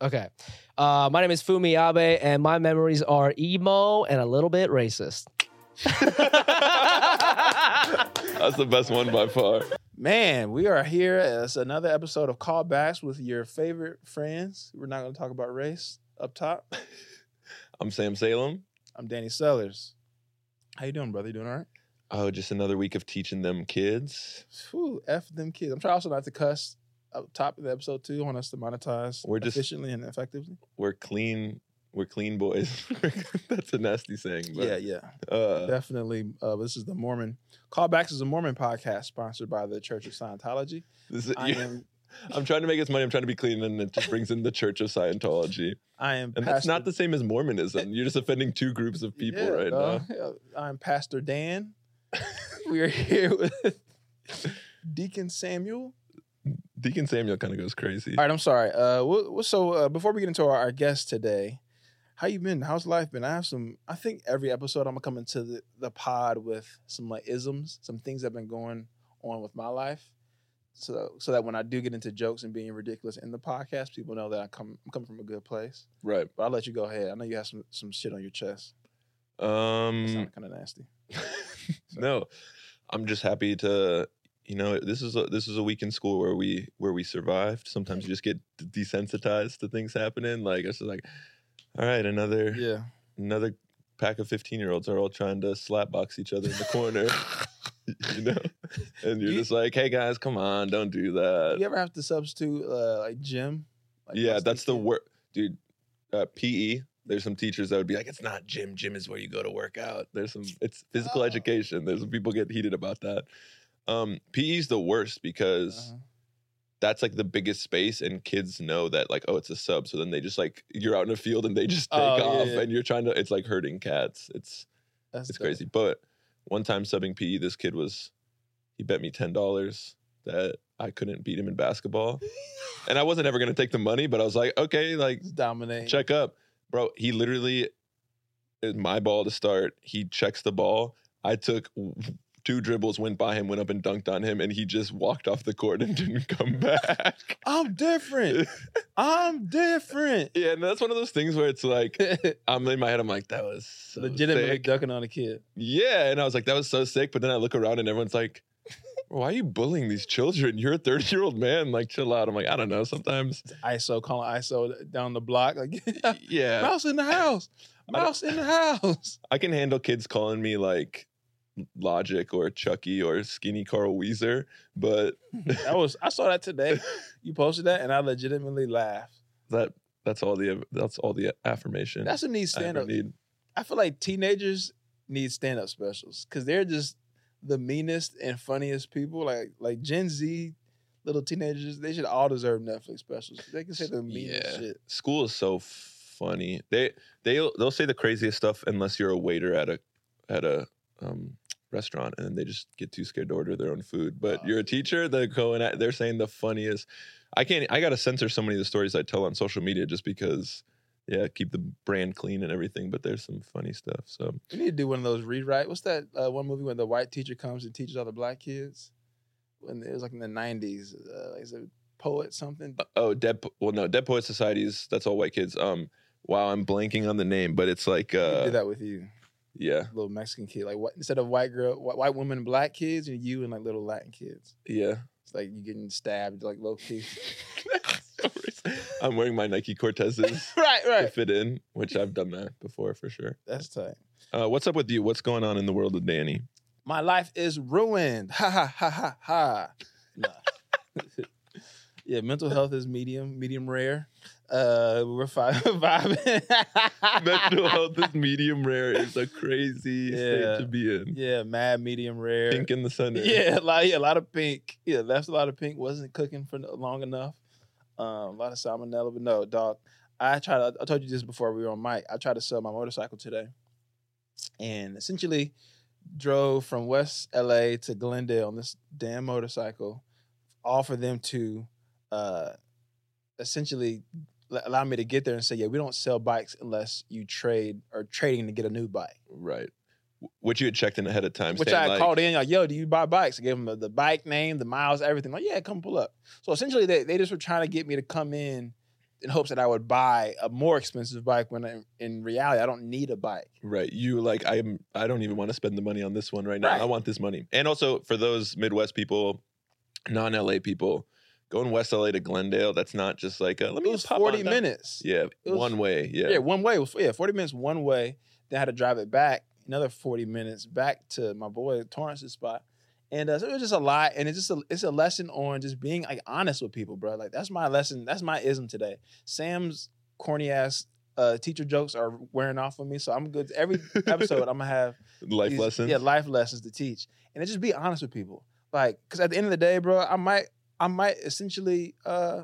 Okay. Uh, my name is Fumi Abe, and my memories are emo and a little bit racist. That's the best one by far. Man, we are here as another episode of Callbacks with your favorite friends. We're not going to talk about race up top. I'm Sam Salem. I'm Danny Sellers. How you doing, brother? You doing all right? Oh, just another week of teaching them kids. Whew, F them kids. I'm trying also not to cuss up top of the episode too. I want us to monetize We're just- efficiently and effectively. We're clean. We're clean boys. That's a nasty saying. But, yeah, yeah. Uh, Definitely. Uh, this is the Mormon Callbacks is a Mormon podcast sponsored by the Church of Scientology. this is, I am I'm trying to make this money. I'm trying to be clean, and it just brings in the Church of Scientology, I am and that's not the same as Mormonism. You're just offending two groups of people Yeah, right dog. now. I'm Pastor Dan. we are here with Deacon Samuel. Deacon Samuel kind of goes crazy. All right, I'm sorry. Uh, so uh, before we get into our, our guest today, how you been? How's life been? I have some. I think every episode I'm gonna come into the, the pod with some like isms, some things that have been going on with my life, so so that when I do get into jokes and being ridiculous in the podcast, people know that I come I'm coming from a good place. Right. But I'll let you go ahead. I know you have some some shit on your chest. Um. kind of nasty. no, I'm just happy to. You know, this is a, this is a week in school where we where we survived. Sometimes you just get desensitized to things happening. Like it's just like, all right, another Yeah. another pack of 15 year olds are all trying to slap box each other in the corner. you know, and you're You- just like, hey guys, come on, don't do that. you ever have to substitute uh, like gym? Like yeah, that's the worst, dude. Uh, PE. There's some teachers that would be like, it's not gym. Gym is where you go to work out. There's some, it's physical Oh. education. There's some people get heated about that. Um, PE is the worst because Uh-huh. that's like the biggest space, and kids know that like, oh, it's a sub. So then they just like, you're out in a field and they just take Oh, off, yeah. and you're trying to. It's like hurting cats. It's That's it's the- crazy. But one time subbing PE, this kid was, he bet me ten dollars that I couldn't beat him in basketball, and I wasn't ever gonna take the money, but I was like, okay, like It's dominating. check up, bro. He literally, is my ball to start. He checks the ball. I took two dribbles, went by him, went up and dunked on him, and he just walked off the court and didn't come back. I'm different. I'm different. yeah, and that's one of those things where it's like I'm in my head. I'm like, that was so Legitimately sick. ducking on a kid. Yeah, and I was like, that was so sick. But then I look around and everyone's like, why are you bullying these children? You're a 30 year old man. Like, chill out. I'm like, I don't know. Sometimes, ISO calling ISO down the block. Like yeah, mouse in the house. Mouse in the house. I can handle kids calling me like Logic or Chucky or Skinny Carl Wheezer, but That was I saw that today. You posted that and I legitimately laughed. that that's all the that's all the affirmation That's a neat stand up. I feel like teenagers need stand up specials because they're just the meanest and funniest people. Like like Gen Z little teenagers, they should all deserve Netflix specials. They can say the meanest Yeah. shit. School is so funny. They they they'll say the craziest stuff unless you're a waiter at a at a um, restaurant, and then they just get too scared to order their own food. But Oh, you're a teacher, they're going at they're saying the funniest. I can't. I got to censor so many of the stories I tell on social media just because. Yeah, keep the brand clean and everything, but there's some funny stuff. So We need to do one of those rewrite. What's that uh, one movie when the white teacher comes and teaches all the black kids? When it was like in the nineties, uh, like, is it poet something? Oh, Dead. Well, no, Dead Poet Societies. That's all white kids. Um, wow, I'm blanking on the name, but it's like, uh, did that with you, yeah, little Mexican kid. Like what? Instead of white girl, white, white women and black kids, and you and like little Latin kids. yeah. It's like you getting stabbed, like low key. I'm wearing my Nike Cortezes right, right. to fit in, which I've done that before for sure. That's tight. Uh, what's up with you? What's going on in the world of Danny? My life is ruined. Ha ha ha ha ha. Nah. yeah, mental health is medium, medium rare. Uh, we're five vibing. Mental health is medium rare. It's a crazy Yeah. state to be in. Yeah, mad, medium rare. Pink in the center. Yeah, a lot, yeah, a lot of pink. Yeah, left a lot of pink. Wasn't cooking for long enough. Um, a lot of salmonella, but no, dog. I tried. I told you this before we were on mic. I tried to sell my motorcycle today, and essentially drove from West LA to Glendale on this damn motorcycle, all for them to uh, essentially allow me to get there and say, yeah, we don't sell bikes unless you trade or trading to get a new bike. Right. Which you had checked in ahead of time. Which I like, called in, like, yo, do you buy bikes? I gave them the, the bike name, the miles, everything. Like, yeah, come pull up. So essentially, they, they just were trying to get me to come in in hopes that I would buy a more expensive bike when I, in reality I don't need a bike. Right. You like I'm I don't even want to spend the money on this one right now. Right. I want this money. And also for those Midwest people, non-LA people, going West LA to Glendale, that's not just like a, let me It was forty minutes. Yeah, was- one way. Yeah. Yeah. one way was yeah, forty minutes one way. Then I had to drive it back another forty minutes back to my boy Torrance's spot. And uh, so it was just a lot, and it's just a, it's a lesson on just being like honest with people, bro. Like that's my lesson. That's my ism today. Sam's corny ass uh, teacher jokes are wearing off on me, so I'm good. Every episode, I'm gonna have Life these- lessons. Yeah, life lessons to teach, and just be honest with people. Like, because at the end of the day, bro, I might, I might essentially uh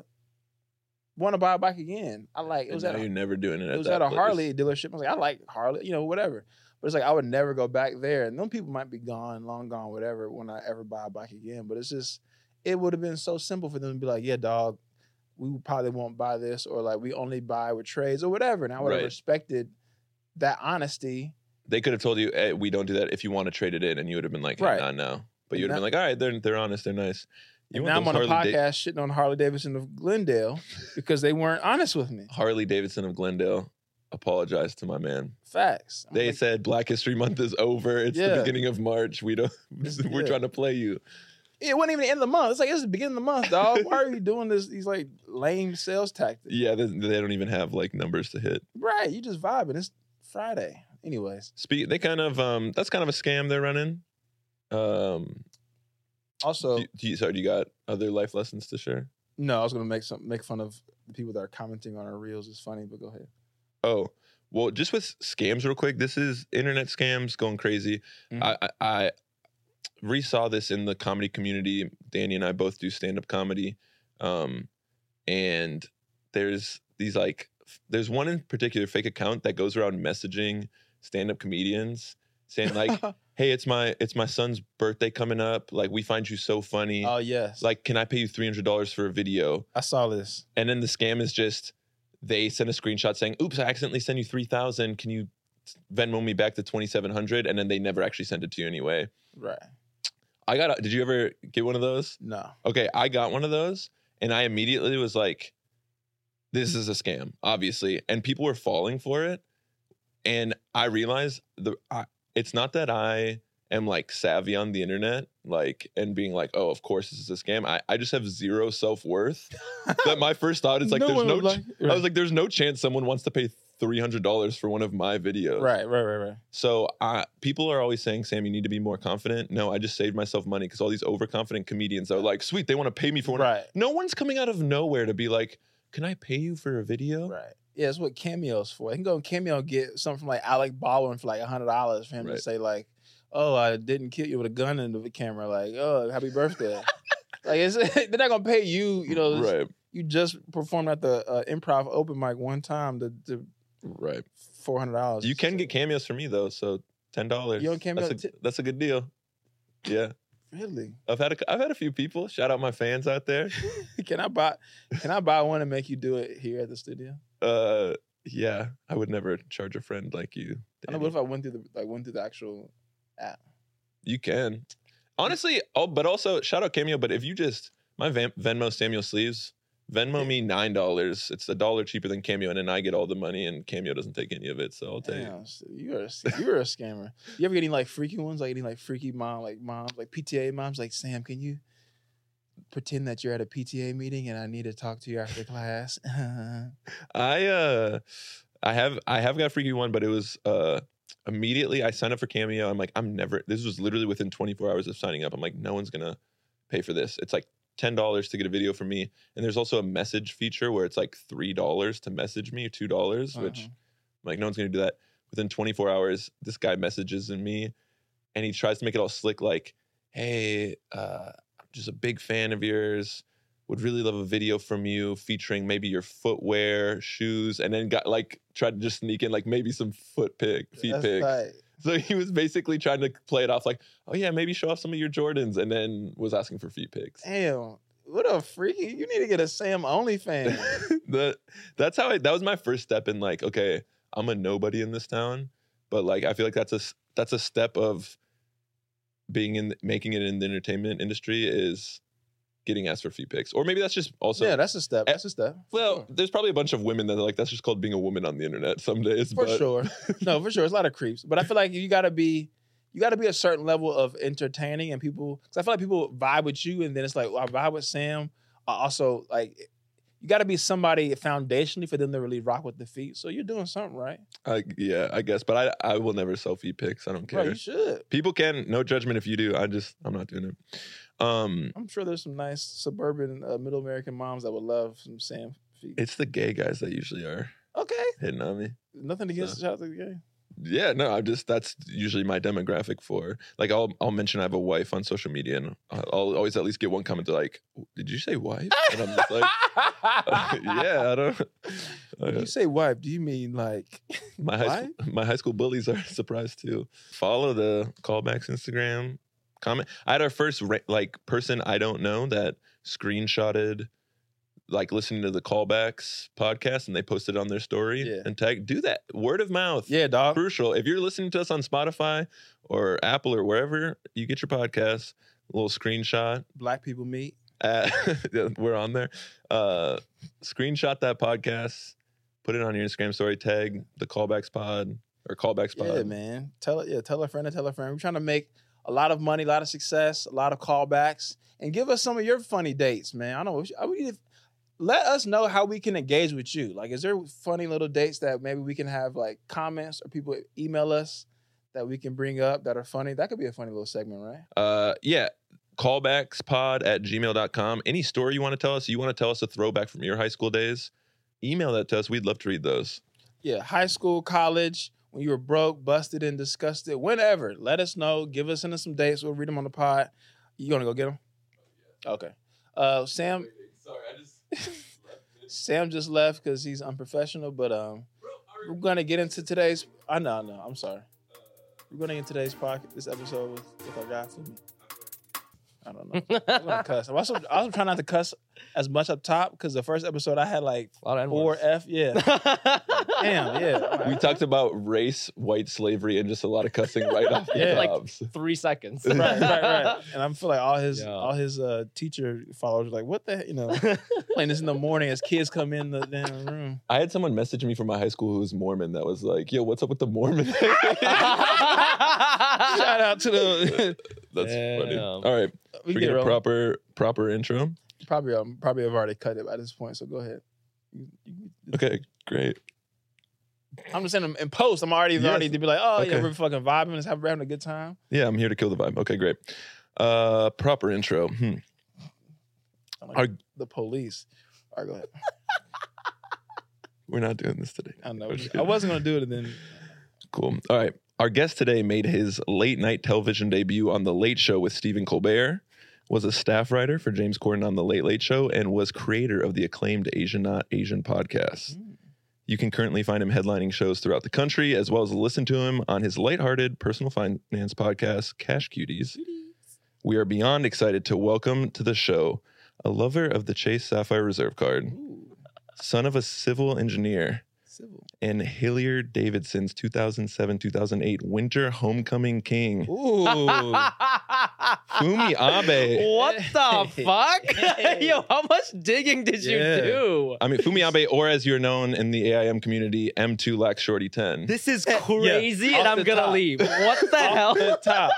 want to buy a bike again. I like it was at a, you're never doing it. it was at a place. Harley dealership. I was like, I like Harley, you know, whatever. But it's like I would never go back there, and them people might be gone, long gone, whatever. When I ever buy a bike again, but it's just, it would have been so simple for them to be like, yeah, dog, we probably won't buy this, or like we only buy with trades or whatever, and I would have Right. respected that honesty. They could have told you, hey, we don't do that if you want to trade it in, and you would have been like, hey, Right. nah, no. But you would have been like, all right, they're they're honest, they're nice. You now I'm on those a Harley Da- podcast shitting on Harley Davidson of Glendale because they weren't honest with me. Harley Davidson of Glendale. apologized to my man. Facts. I'm They like, said Black History Month is over. It's the beginning of March. We don't. We're yeah. trying to play you. it wasn't even the end of the month. It's like it's the beginning of the month, dog. Why are you doing this? These like lame sales tactics. Yeah, they, they don't even have like numbers to hit. Right. You just vibing. It's Friday. Anyways. Speak. They kind of um. That's kind of a scam they're running. Um. Also, do, you- do you, sorry, do you got other life lessons to share? no, I was gonna make some make fun of the people that are commenting on our reels. It's funny, but go ahead. Oh, well, just with scams, real quick. This is internet scams going crazy. Mhm. I, I, I resaw this in the comedy community. Danny and I both do stand up comedy, um, and there's these like there's one in particular fake account that goes around messaging stand up comedians saying like, "Hey, it's my it's my son's birthday coming up. Like, we find you so funny. oh yes. like, can I pay you three hundred dollars for a video?" I saw this. And then the scam is just they send a screenshot saying, "Oops, I accidentally sent you three thousand. Can you Venmo me back to twenty seven hundred? And then they never actually send it to you anyway. Right. I got. A, did you ever get one of those? No. Okay, I got one of those, and I immediately was like, "This is a scam, obviously." And people were falling for it, and I realized the I, it's not that I am like savvy on the internet, like and being like, "Oh, of course this is a scam." I I just have zero self worth. that my first thought is like, "There's no." ch- like- I was like, "There's no chance someone wants to pay." Three hundred dollars for one of my videos. right, right, right, right. So uh, people are always saying, Sam, you need to be more confident. No, I just saved myself money because all these overconfident comedians are like, sweet, they want to pay me for one. Right. No one's coming out of nowhere to be like, can I pay you for a video? Right. Yeah, that's what Cameo's for. You can go on Cameo and get something from like Alec Baldwin for like hundred dollars for him to say like, "Oh, I didn't kill you with a gun in the camera." Like, "Oh, happy birthday." like, it's, they're not gonna pay you. You know, Right, you just performed at the uh, improv open mic one time to, to right. four hundred dollars. You can get cameos from me though, so ten dollars. You on Cameo That's, a- t- that's a good deal. Yeah, really. I've had a, I've had a few people shout out my fans out there. can I buy? Can I buy one and make you do it here at the studio? Uh, yeah, I would never charge a friend like you. I know. What if I went through the like went through the actual? App? You can. Honestly, oh, but also shout out Cameo. But if you just my Van, Venmo Samuel Sleeves, Venmo me nine dollars. It's a dollar cheaper than Cameo, and then I get all the money, and Cameo doesn't take any of it. So I'll take. Damn, so you're a, you're a scammer. You ever get any like freaky ones, like any like freaky mom, like moms, like PTA moms, like Sam, can you pretend that you're at a PTA meeting and I need to talk to you after class? I uh, I have I have got freaky one, but it was uh immediately I signed up for Cameo. I'm like, I'm never. This was literally within 24 hours of signing up. I'm like, no one's gonna pay for this. It's like ten dollars to get a video from me, and there's also a message feature where it's like three dollars to message me, two dollars, which. Uh-huh. I'm like, no one's gonna do that. Within 24 hours, this guy messages in me and he tries to make it all slick, like, hey, uh, just a big fan of yours. Would really love a video from you featuring maybe your footwear, shoes, and then got like tried to just sneak in like maybe some foot pic, feet That's pics. tight. So he was basically trying to play it off like, oh yeah, maybe show off some of your Jordans, and then was asking for feet pics. Damn, what a freaky! You need to get a Sam OnlyFans. the that's how I that was my first step in like okay I'm a nobody in this town but like I feel like that's a that's a step of being in making it in the entertainment industry is getting asked for feet pics, or maybe that's just also. yeah, that's a step. Eh, that's a step. well, there's probably a bunch of women that are like that's just called being a woman on the internet some days. for but, sure. No, for sure. It's a lot of creeps, but I feel like you got to be, you got to be a certain level of entertaining, and people. Because I feel like people vibe with you, and then it's like well, I vibe with Sam. I also like, you got to be somebody foundationally for them to really rock with the feet. So you're doing something right. I, yeah, I guess, but I I will never sell feet pics. I don't care. Bro, you should. People can, no judgment if you do. I just I'm not doing it. Um, I'm sure there's some nice suburban uh, middle American moms that would love some Sam feet. it's the gay guys that usually are Okay, hitting on me. nothing against shout out to the game. Yeah, no, I'm just that's usually my demographic for like I'll I'll mention I have a wife on social media and I'll always at least get one comment to like, did you say wife? And I'm just like, yeah, I don't. When you say wife, do you mean like my high school, my high school bullies are surprised too. Follow the callbacks Instagram. Comment. I had our first like person I don't know that screenshotted like listening to the callbacks podcast and they posted it on their story Yeah. and tag do that word of mouth Yeah, dog. crucial. If you're listening to us on Spotify or Apple or wherever you get your podcasts, a little screenshot. Black people meet. At, we're on there. Uh, screenshot that podcast, put it on your Instagram story, tag the callbacks pod or callbacks pod. Yeah, man. Tell it. Yeah, tell a friend to tell a friend. We're trying to make a lot of money, a lot of success, a lot of callbacks, and give us some of your funny dates, man. I don't know. we should- I- we need to- let us know how we can engage with you. Like, is there funny little dates that maybe we can have like comments or people email us that we can bring up that are funny? That could be a funny little segment, right? Uh, yeah. Callbackspod at gmail.com. Any story you want to tell us, you want to tell us a throwback from your high school days, email that to us. We'd love to read those. Yeah, high school, college, when you were broke, busted, and disgusted, whenever. Let us know. Give us in some dates. We'll read them on the pod. You gonna go get them? Okay. Uh, Sam. Sorry, I just. Sam just left because he's unprofessional, but um, we're gonna get into today's. I know, I know. I'm sorry. We're gonna get into today's podcast, this episode with, with our guy Fumi. I don't know. I'm gonna cuss. I'm also, I also trying not to cuss as much up top because the first episode I had like A lot of four F. Yeah. Damn. Yeah. We talked about race, white slavery, and just a lot of cussing right off the Yeah. Like- Three seconds. right, right, right. And I'm feel like all his Yeah. all his uh, teacher followers are like, what the you know, playing this in the morning as kids come in the damn room. I had someone message me from my high school who was Mormon that was like, "Yo, what's up with the Mormon?" Shout out to the That's funny. Damn. All right, we we get get a proper proper intro. Probably um, probably have already cut it by this point, so go ahead. You- you- Okay, great. I'm just saying in post, I'm already Yes. ready to be like, oh yeah, we're fucking vibing, let's have we're having a good time. Yeah, I'm here to kill the vibe. Okay, great. Uh, proper intro. Hmm. I'm like Our- the police. All right, go ahead. We're not doing this today. I know. I'm just I kidding. wasn't gonna do it, and then Cool. All right. Our guest today made his late night television debut on The Late Show with Stephen Colbert, was a staff writer for James Corden on The Late Late Show, and was creator of the acclaimed Asian Not Asian podcast. You can currently find him headlining shows throughout the country, as well as listen to him on his lighthearted personal finance podcast, Cash Cuties. We are beyond excited to welcome to the show a lover of the Chase Sapphire Reserve Card, Ooh, son of a civil engineer, civil. and Hilliard Davidson's 2007 2008 Winter Homecoming King, Ooh. Fumi Abe. what the fuck? Yo, how much digging did you do? I mean, Fumi Abe, or as you're known in the AIM community, M2 Lax Shorty 10. This is eh, Yeah, crazy, and I'm the gonna top. leave. What the Off hell? the top.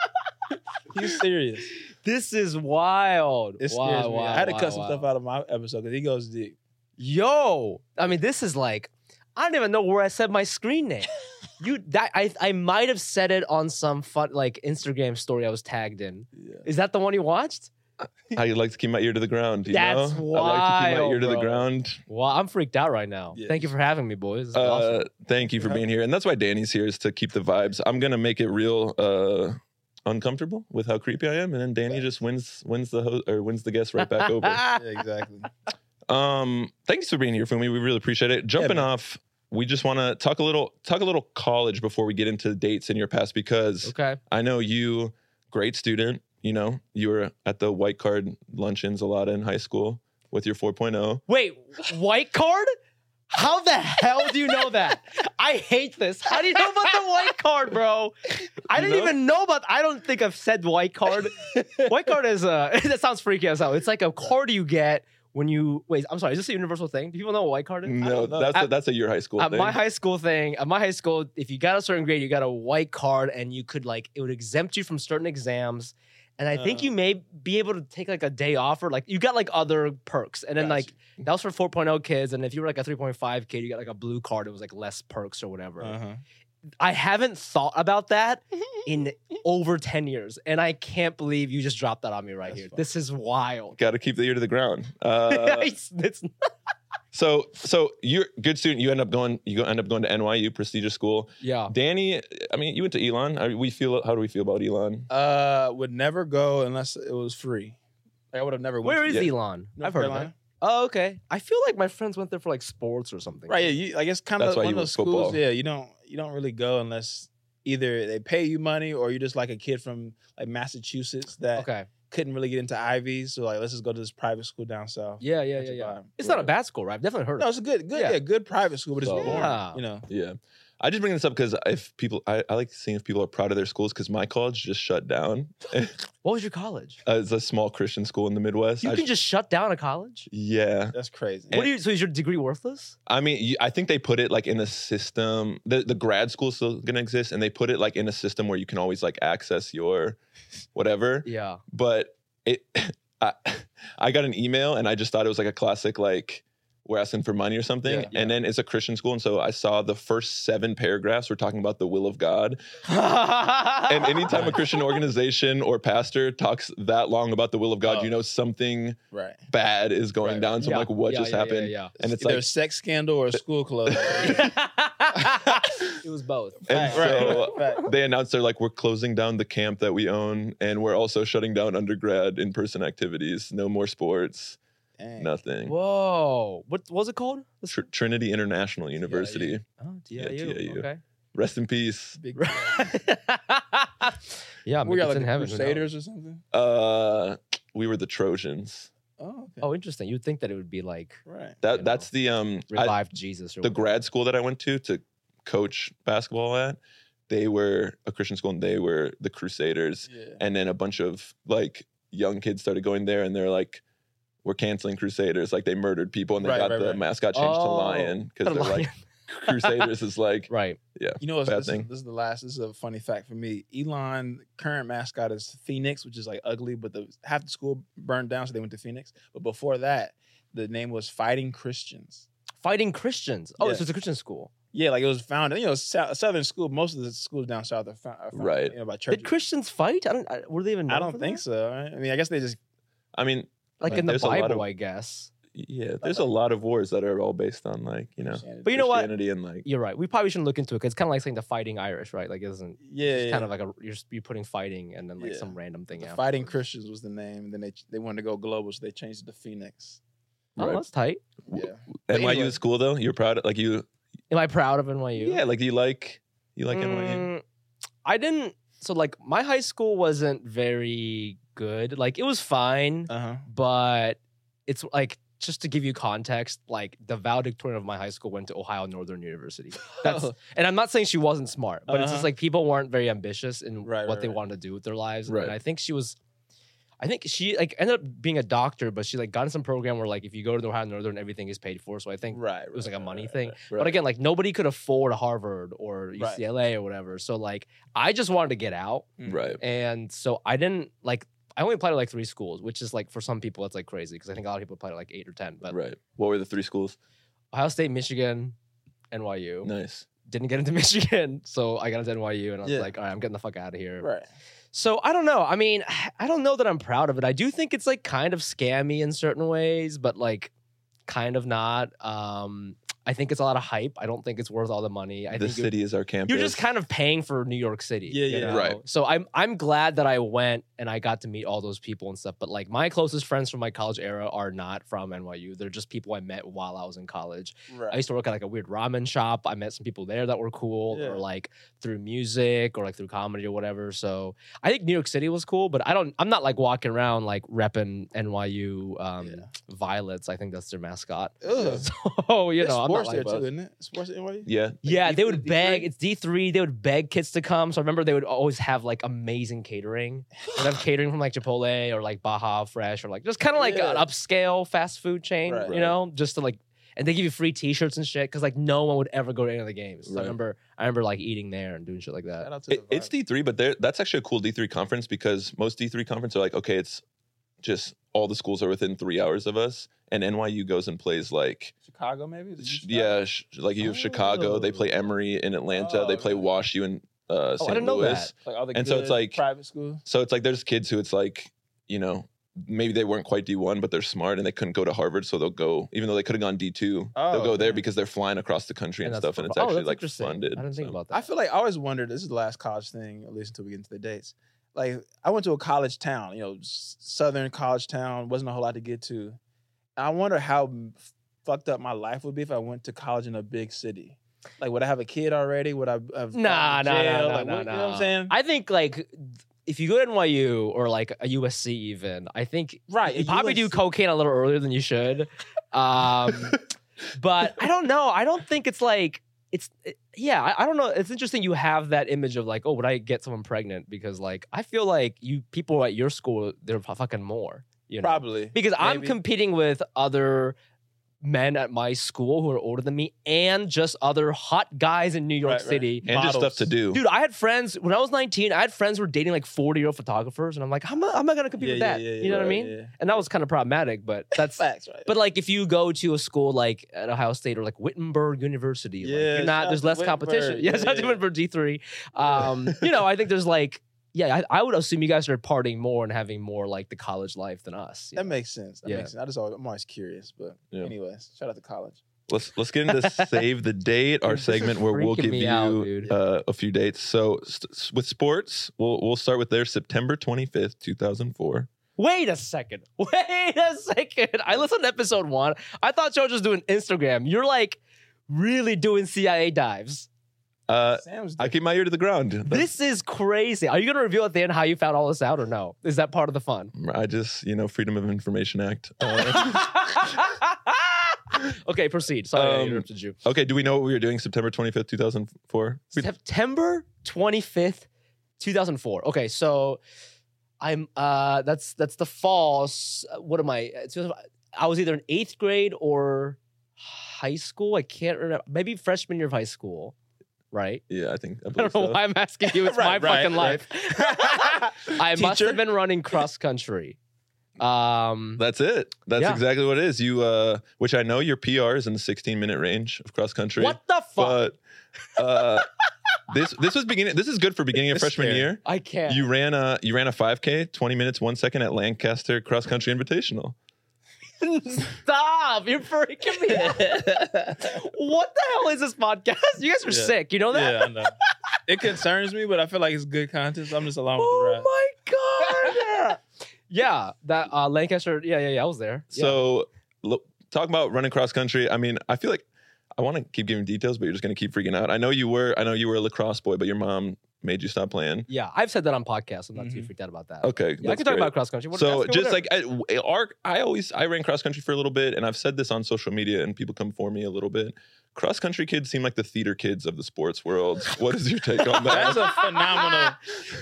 He's serious. This is wild. It wow, scares me. wow, I had to wow, cut some wow. stuff out of my episode because he goes deep. Yo, I mean, this is like, I don't even know where I said my screen name. you, that I, I might have said it on some fun like Instagram story I was tagged in. Yeah. Is that the one you watched? I like to keep my ear to the ground. You That's know? I like to keep my wild, ear to the ground. Well, I'm freaked out right now. Yes. Thank you for having me, boys. Uh, awesome. Thank you for being here. And that's why Danny's here is to keep the vibes. I'm going to make it real uh, uncomfortable with how creepy I am. And then Danny just wins wins the ho- or wins the guest right back over. Yeah, exactly. Um, thanks for being here, Fumi. We really appreciate it. Jumping man. off, we just want to talk a little talk a little college before we get into dates in your past because okay. I know you, great student. You know, you were at the white card luncheons a lot in high school with your oh. 4.0. Wait, white card? How the hell do you know that? I hate this. How do you know about the white card, bro? I didn't even know about. I don't think I've said white card. white card is uh, a. that sounds freaky as hell. It's like a card you get when you wait. I'm sorry. Is this a universal thing? Do people know what white card is? No, don't know. that's a, that's a your high school At thing. my high school thing, at my high school, if you got a certain grade, you got a white card, and you could like it would exempt you from certain exams. And I think Uh. you may be able to take like a day off, or like you got like other perks. And then like that was for 4.0 kids, and if you were like a 3.5 kid, you got like a blue card. It was like less perks or whatever. Uh-huh. I haven't thought about that in over 10 years, and I can't believe you just dropped that on me right That's here. fine. This is wild. Got to keep the ear to the ground. Uh, it's, it's so so you're a good student. You end up going. You go end up going to NYU, prestigious school. yeah. Danny, I mean, you went to Elon. I, we feel. How do we feel about Elon? Uh, would never go unless it was free. Like, I would have never. went Where to- is Yeah. Elon? North I've heard of Carolina. It. Oh, okay. I feel like my friends went there for like sports or something. Right. Yeah. You, like it's kind That's of why one you of those went schools. football. Yeah. You don't. You don't really go unless either they pay you money or you're just like a kid from like Massachusetts that Okay. couldn't really get into Ivy. So like, let's just go to this private school down south. Yeah, yeah, That's yeah, a yeah. vibe. It's not a bad school, right? I've definitely heard of it. No, of it's a good, good, Yeah. yeah, good private school, but it's So- boring. Yeah. You know. Yeah. I just bring this up because if people, I, I like seeing if people are proud of their schools because my college just shut down. What was your college? Uh, it's a small Christian school in the Midwest. You I- can just shut down a college? yeah. That's crazy. What do you so is your degree worthless? I mean, you, I think they put it like in a system. The the grad school is still gonna exist, and they put it like in a system where you can always like access your whatever. Yeah. But it, I, I got an email, and I just thought it was like a classic like we're asking for money or something. Yeah. and then it's a Christian school, and so I saw the first seven paragraphs were talking about the will of God. And anytime a Christian organization or pastor talks that long about the will of God, Oh. you know something right. bad is going Right. down. So I'm like, what Yeah, just yeah, yeah, happened? Yeah. And it's Either like a sex scandal or a school closing. yeah. it was both. And Right, so right, right. they announced they're like, we're closing down the camp that we own, and we're also shutting down undergrad in person activities. No more sports, Dang. nothing. Whoa. What was it called? Tr- Trinity International University. Oh, Yeah, TIU. TIU. Okay. Rest in peace. Big. yeah, we maybe got it's like in the heaven. who knows? Crusaders or something. Uh, we were the Trojans. Oh, okay. Oh, interesting. You'd think that it would be like right. That You that's the um I- revived Jesus or the whatever. grad school that I went to to coach basketball at. They were a Christian school, and they were the Crusaders. Yeah. and then a bunch of like young kids started going there and they're like we're canceling crusaders like they murdered people and they Right, got right, the right. mascot changed to Oh, lion because they're like crusaders is like right. Yeah, you know, what's, Bad this, thing. Is, this is the last. This is a funny fact for me. Elon current mascot is Phoenix, which is like ugly, but the half the school burned down, so they went to Phoenix. But before that, the name was Fighting Christians. Fighting Christians. Oh, Yeah. so it's a Christian school. Yeah, like it was founded. You know, sou- southern school. Most of the schools down south are, fou- are founded, Right. You know, by churches. Did Christians fight? I don't. I, were they even? I don't for think that? so. I mean, I guess they just i mean Like Like, in the there's a lot Bible, of- I guess. yeah there's a lot of wars that are all based on like you know But you know what? and like You're right. We probably shouldn't look into it. 'cause it's kind of like saying the fighting Irish, right? Like, it isn't. yeah, It's yeah. kind of like a you're you're putting fighting and then like Yeah. some random thing. The after. Fighting Christians was the name, and then they they wanted to go global, so they changed it to Phoenix. Oh, Right. that's tight. Yeah. NYU anyway. is cool though you're proud of like you Am I proud of NYU? yeah like do you like you like NYU Mm, I didn't. So like my high school wasn't very good. Like it was fine, Uh huh. but it's like just to give you context. Like the valedictorian of my high school went to Ohio Northern University. That's and I'm not saying she wasn't smart, but it's just Uh-huh. like people weren't very ambitious in Right, what right, they right. wanted to do with their lives. And I think she was. I think she like ended up being a doctor, but she like got in some program where like if you go to the Ohio Northern, everything is paid for. So I think right. it was like a money thing. But again, like nobody could afford Harvard or. UCLA or whatever. So like I just wanted to get out. Mm. right And so I didn't like I only applied to like three schools, which is like for some people that's like crazy because I think a lot of people apply to like eight or ten. But right what were the three schools Ohio State, Michigan, NYU. nice Didn't get into Michigan, so I got into NYU, and I was Yeah. like, all right, I'm getting the fuck out of here. Right. So I don't know. I mean, I don't know that I'm proud of it. I do think it's like kind of scammy in certain ways, but like kind of not. Um, I think it's a lot of hype. I don't think it's worth all the money. I the think you're- city is our campus you're just kind of paying for New York City. Yeah, you yeah. know? Right. So I'm I'm glad that I went and I got to meet all those people and stuff. But like my closest friends from my college era are not from NYU. They're just people I met while I was in college. Right. I used to work at like a weird ramen shop. I met some people there that were cool, Yeah. or like through music or like through comedy or whatever. So I think New York City was cool, but I don't. I'm not like walking around like repping NYU um, Yeah. Violets. I think that's their mascot. Ugh. So you know, I'm not sports there too, isn't it? Sports at NYU. Yeah, Yeah, they D3, would beg. D3? It's D three. They would beg kids to come. So I remember they would always have like amazing catering. They'd have catering from like Chipotle or like Baja Fresh or like just kind of like uh, Yeah. an upscale fast food chain. Right. You know, just to like, and they give you free T-shirts and shit because like no one would ever go to any of the games. So I remember, I remember like eating there and doing shit like that. Shout out to It, it's D three, but that's actually a cool D three conference because most D three conferences are like, okay, it's just all the schools are within three hours of us, and NYU goes and plays like, Chicago, maybe. Is sh- Chicago? yeah, sh- like you have Chicago, they play Oh. Emory in Atlanta, Oh, they play? Wash U in uh, Oh, St. I didn't know that. like all the And so it's like- private school. So it's like there's kids who it's like, you know, maybe they weren't quite D1, but they're smart and they couldn't go to Harvard, so they'll go, even though they could have gone D2, Oh, they'll go there because they're flying across the country and, that's stuff, and it's. Oh, actually like funded. I didn't think so. about that. I feel like I always wondered. This is the last college thing, at least until we get into the dates. Like I went to a college town, you know, southern college town. wasn't a whole lot to get to. And I wonder how fucked up my life would be if I went to college in a big city. Like, would I have a kid already? Would I have Nah, nah, nah, nah, Like, nah, what- nah. You know what I'm saying? I think like if you go to NYU or like a USC even, I think Right, you probably do cocaine a little earlier than you should. Um, but I don't know. I don't think it's like it's it- yeah. I, I don't know. It's interesting you have that image of like, oh, would I get someone pregnant? Because like I feel like you people at your school they're fucking more. You know? Probably because I'm competing with other men at my school who are older than me and just other hot guys in New York Right, right. City. and just stuff to do. Dude, I had friends when I was 19. I had friends who were dating like 40 year old photographers, and I'm like, how am I, how am I gonna compete Yeah, with that? yeah, you know what I mean? yeah. And that was kind of problematic, but that's. Facts, right? But like, if you go to a school like at Ohio State or like Wittenberg University, like, Yeah, you're shout not. There's less competition. Wittenberg. Yeah, Yeah, to yeah. Wittenberg D3. Um, you know, I think there's like, yeah, I, I would assume you guys are partying more and having more like the college life than us. that know? makes sense. That Yeah. makes sense. I just always, I'm always curious, but Yeah. anyways, shout out to college. Let's let's get into save the date, our Dude, this is segment where we'll give you out, uh, a few dates. So st- with sports, we'll we'll start with their September 25th, 2004. Wait a second. Wait a second. I listened to episode one. I thought Joe was just doing Instagram. You're like really doing CIA dives. Uh, I keep my ear to the ground. This is crazy. Are you gonna reveal at the end how you found all this out or no? Is that part of the fun? I just you know Freedom of Information Act. Uh, okay, proceed. Sorry, I Um, interrupted you. okay, do we know what we were doing September 25th, 2004? September 25th, 2004. Okay, so I'm uh that's that's the fall. What am I? I was either in 8th grade or high school. I can't remember. Maybe freshman year of high school, right? Yeah, I think I, I don't know so. why I'm asking you. It's Right, my right, fucking right. life. I must have been running cross country. Um, That's it. That's Yeah. exactly what it is. You, uh, which I know your PR is in the 16 minute range of cross country. what the fuck? But uh, this this was beginning. This is good for beginning of freshman year. I can't. You ran a you ran a 5K, 20 minutes, one second at Lancaster Cross Country Invitational. Stop! You're freaking me out. what the hell is this podcast? You guys are Yeah. sick. You know that? yeah, I know. It concerns me, but I feel like it's good content. So I'm just along with the ride. Oh my god! yeah, that uh, Lancaster. Yeah, yeah, yeah. I was there. Yeah. So look, talk about running cross country. I mean, I feel like I want to keep giving details, but you're just going to keep freaking out. I know you were. I know you were a lacrosse boy, but your mom made you stop playing. yeah, I've said that on podcasts. I'm not too Mhm. freaked out about that. Okay, Yeah, I Mm-hmm. can talk great. about cross country. So just whatever. like I, our, I always I ran cross country for a little bit, and I've said this on social media, and people come for me a little bit. Cross country kids seem like the theater kids of the sports world. What is your take on that? That's a phenomenal.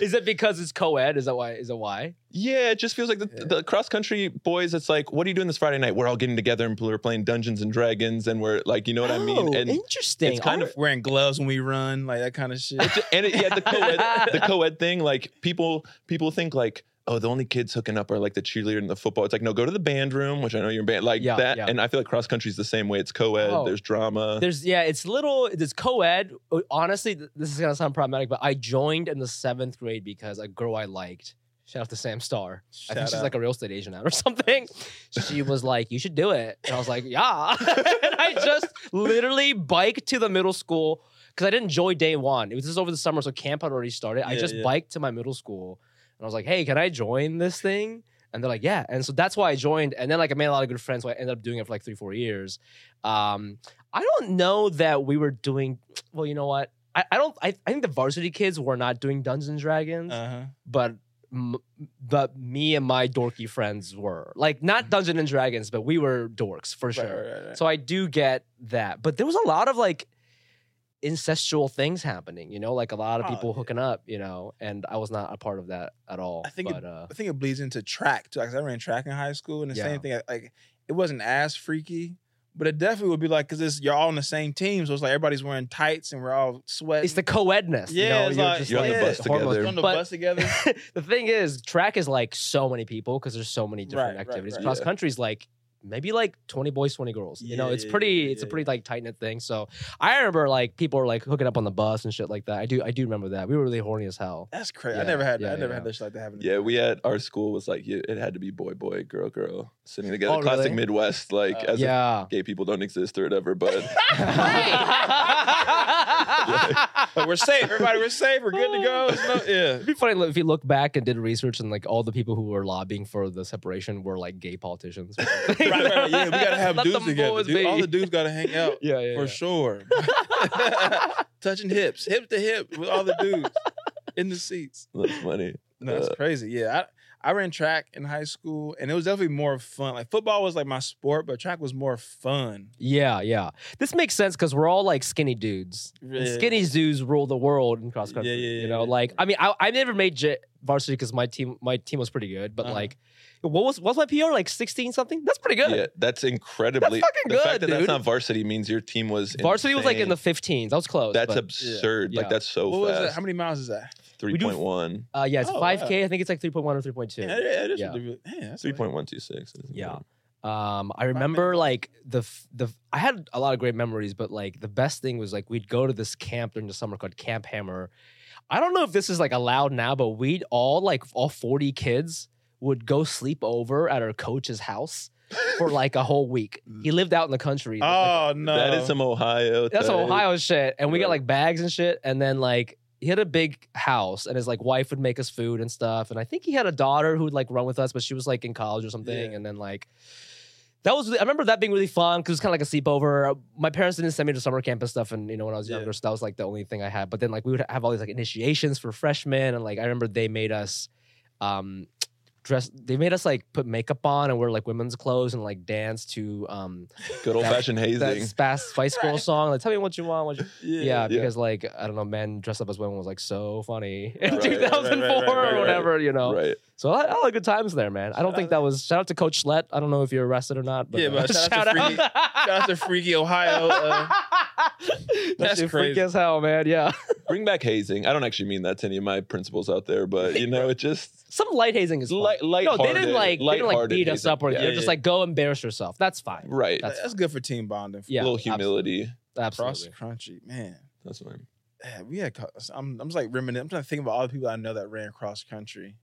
is it because it's co-ed? Is that why? Is it why? yeah, it just feels like the, Yeah. the cross country boys. It's like, what are you doing this Friday night? We're all getting together and we're playing Dungeons and Dragons, and we're like, you know what I mean? Oh, And interesting. it's kind of Wearing gloves when we run, like that kind of shit. It's- and it, yeah, the co-ed, the co-ed thing, like people people think like, oh, the only kids hooking up are like the cheerleader and the football. It's like, no, go to the band room, which I know you're in band, like Yeah, that. yeah. And I feel like cross country is the same way. It's co-ed. Oh. There's drama. There's yeah, it's little. It's co-ed. Uh, Honestly, this is gonna sound problematic, but I joined in the seventh grade because a girl I liked. Shout out to Sam Star. I think Shout she's out. like a real estate agent now or something. She was like, "You should do it," and I was like, "Yeah." and I just literally biked to the middle school because I didn't join day one. It was just over the summer, so camp had already started. I just yeah. biked to my middle school, I was like, "Hey, can I join this thing?" And they're like, "Yeah." And so that's why I joined. And then like I made a lot of good friends, so I ended up doing it for like three, four years. Um, I don't know that we were doing. Well, you know what? I, I don't. I, I think the varsity kids were not doing Dungeons and Dragons, Uh huh. but the me and my dorky friends were. Like not Dungeons and Dragons, but we were dorks for sure. right, right, right. So I do get that. But there was a lot of like incestual things happening, you know, like a lot of Oh, people yeah. hooking up, you know, and I was not a part of that at all. I think but uh I think it bleeds into track too. 'cause I ran track in high school, and the Yeah. same thing. Like it wasn't as freaky, but it definitely would be like because it's you're all on the same team, so it's like everybody's wearing tights and we're all sweating. it's the co-edness. you Yeah, know, it's you're like- just You're on the like bus hormones. together. on the But- bus together. the thing is, track is like so many people because there's so many different Right, right, activities. right. Cross Yeah. country's like maybe like 20 boys, 20 girls. You know, Yeah, it's pretty yeah, it's a pretty like tight knit thing. So I remember like people were like hooking up on the bus and shit like that. I do I do remember that. We were really horny as hell. That's crazy. I never had. yeah, I never yeah. had this like that happen. Yeah, we had our school was like yeah, it had to be boy boy girl girl sitting together. Oh, Classic really? Midwest, like Uh, as if yeah. gay people don't exist or whatever. But Like, we're safe. Everybody, we're safe. We're good to go. No- yeah. It'd be funny if you look back and did research and like all the people who were lobbying for the separation were like gay politicians. right, right, right. Yeah, we gotta have Let dudes together. Dude, all the dudes gotta hang out Yeah, yeah, for yeah. sure. Touching hips, hip to hip with all the dudes in the seats. that's funny. No, that's Uh, crazy. Yeah, I, I ran track in high school, and it was definitely more fun. Like football was like my sport, but track was more fun. Yeah, yeah. This makes sense because we're all like skinny dudes. Yeah. Skinny dudes rule the world in cross country. Yeah, yeah, you know, yeah. like I mean, I, I never made j- varsity because my team my team was pretty good, but Uh-huh. like, what was what's my PR like sixteen something? That's pretty good. Yeah, that's incredibly. fucking the fact good, that that's not varsity means your team was Varsity was like in the insane. 15s. I was close. That's but, absurd. Yeah. Like that's so what was it? fast. How many miles is that? Three do point uh, yeah, it's Oh, 5K. I think it's like 3.1 or 3.2. Yeah, that is Yeah. really- man, that's Three like- point one two six. Yeah. Um, I remember like the f- the f- I had a lot of great memories, but like the best thing was like we'd go to this camp during the summer called Camp Hammer. I don't know if this is like allowed now, but we'd all like all forty kids would go sleep over at our coach's house for like a whole week. He lived out in the country. like, Oh no, That is some Ohio. that's type. Ohio shit, and we got Right. like bags and shit, and then like. He had a big house, and his like wife would make us food and stuff. And I think he had a daughter who would like run with us, but she was like in college or something. Yeah. And then like that was I remember that being really fun because it was kind of like a sleepover. My parents didn't send me to summer camp and stuff, and you know when I was Yeah. younger, so that was like the only thing I had. But then like we would have all these like initiations for freshmen, and like I remember they made us um dress. They made us like put makeup on and wear like women's clothes and like dance to um Good old fashioned that hazing. Spas Spice Girl Right. song. Like tell me what you want. What you, yeah, yeah. because like I don't know, men dressed up as women was like so funny in Right, 2004 right, right, right, right, or right. whatever, you know. Right. So I, I had good times there, man. I don't think that was shout out to Coach Schlett. I don't know if you're arrested or not, but Yeah, uh, but shout out to Freaky- Shout out to Freaky Ohio. Uh, That's That's freaky crazy. as hell, man. Yeah, Bring back hazing. I don't actually mean that to any of my principals out there, but you know, it just some light hazing is fun. light, no, lighthearted. they didn't like they didn't like lighthearted beat us hazing. up or Yeah. they're Yeah, just yeah. like go embarrass yourself. That's fine. Right. That's that's good for team bonding. Yeah, a little humility. Cross Absolutely. country, man. That's fine. Yeah, we had. I'm. I'm just like reminiscing. I'm trying to think about all the people I know that ran cross country.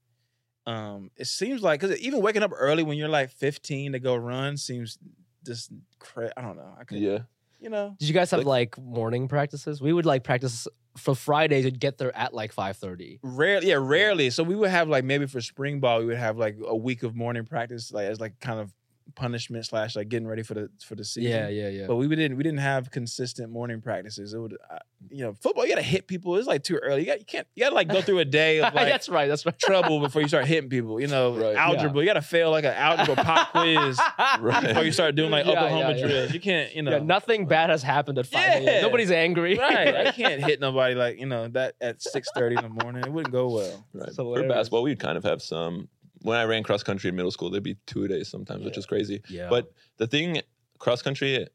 Um, it seems like because even waking up early when you're like 15 to go run seems just cra- I don't know. I could, Yeah. You know. Did you guys have Like- like morning practices? We would like practice for Fridays. We'd get there at like five thirty. Rarely, yeah, rarely. So we would have like maybe for spring ball, we would have like a week of morning practice, like as like kind of punishment slash like getting ready for the for the season. Yeah, yeah, yeah. But we didn't we didn't have consistent morning practices. It would, uh, you know, football. You got to hit people. It's like too early. You got you can't. You got to like go through a day of like that's right. That's right. trouble before you start hitting people. You know, Right. algebra. You got to fail like an algebra pop quiz Right. before you start doing like Yeah, Oklahoma yeah, yeah. drills. You can't. You know, Yeah, nothing bad has happened at 5 a.m. Yeah. Nobody's angry. right. I can't hit nobody like you know that at six thirty in the morning. It wouldn't go well. Right. For basketball, we'd kind of have some. When I ran cross country in middle school, there'd be two a days sometimes, which is crazy. yeah. But the thing, cross country,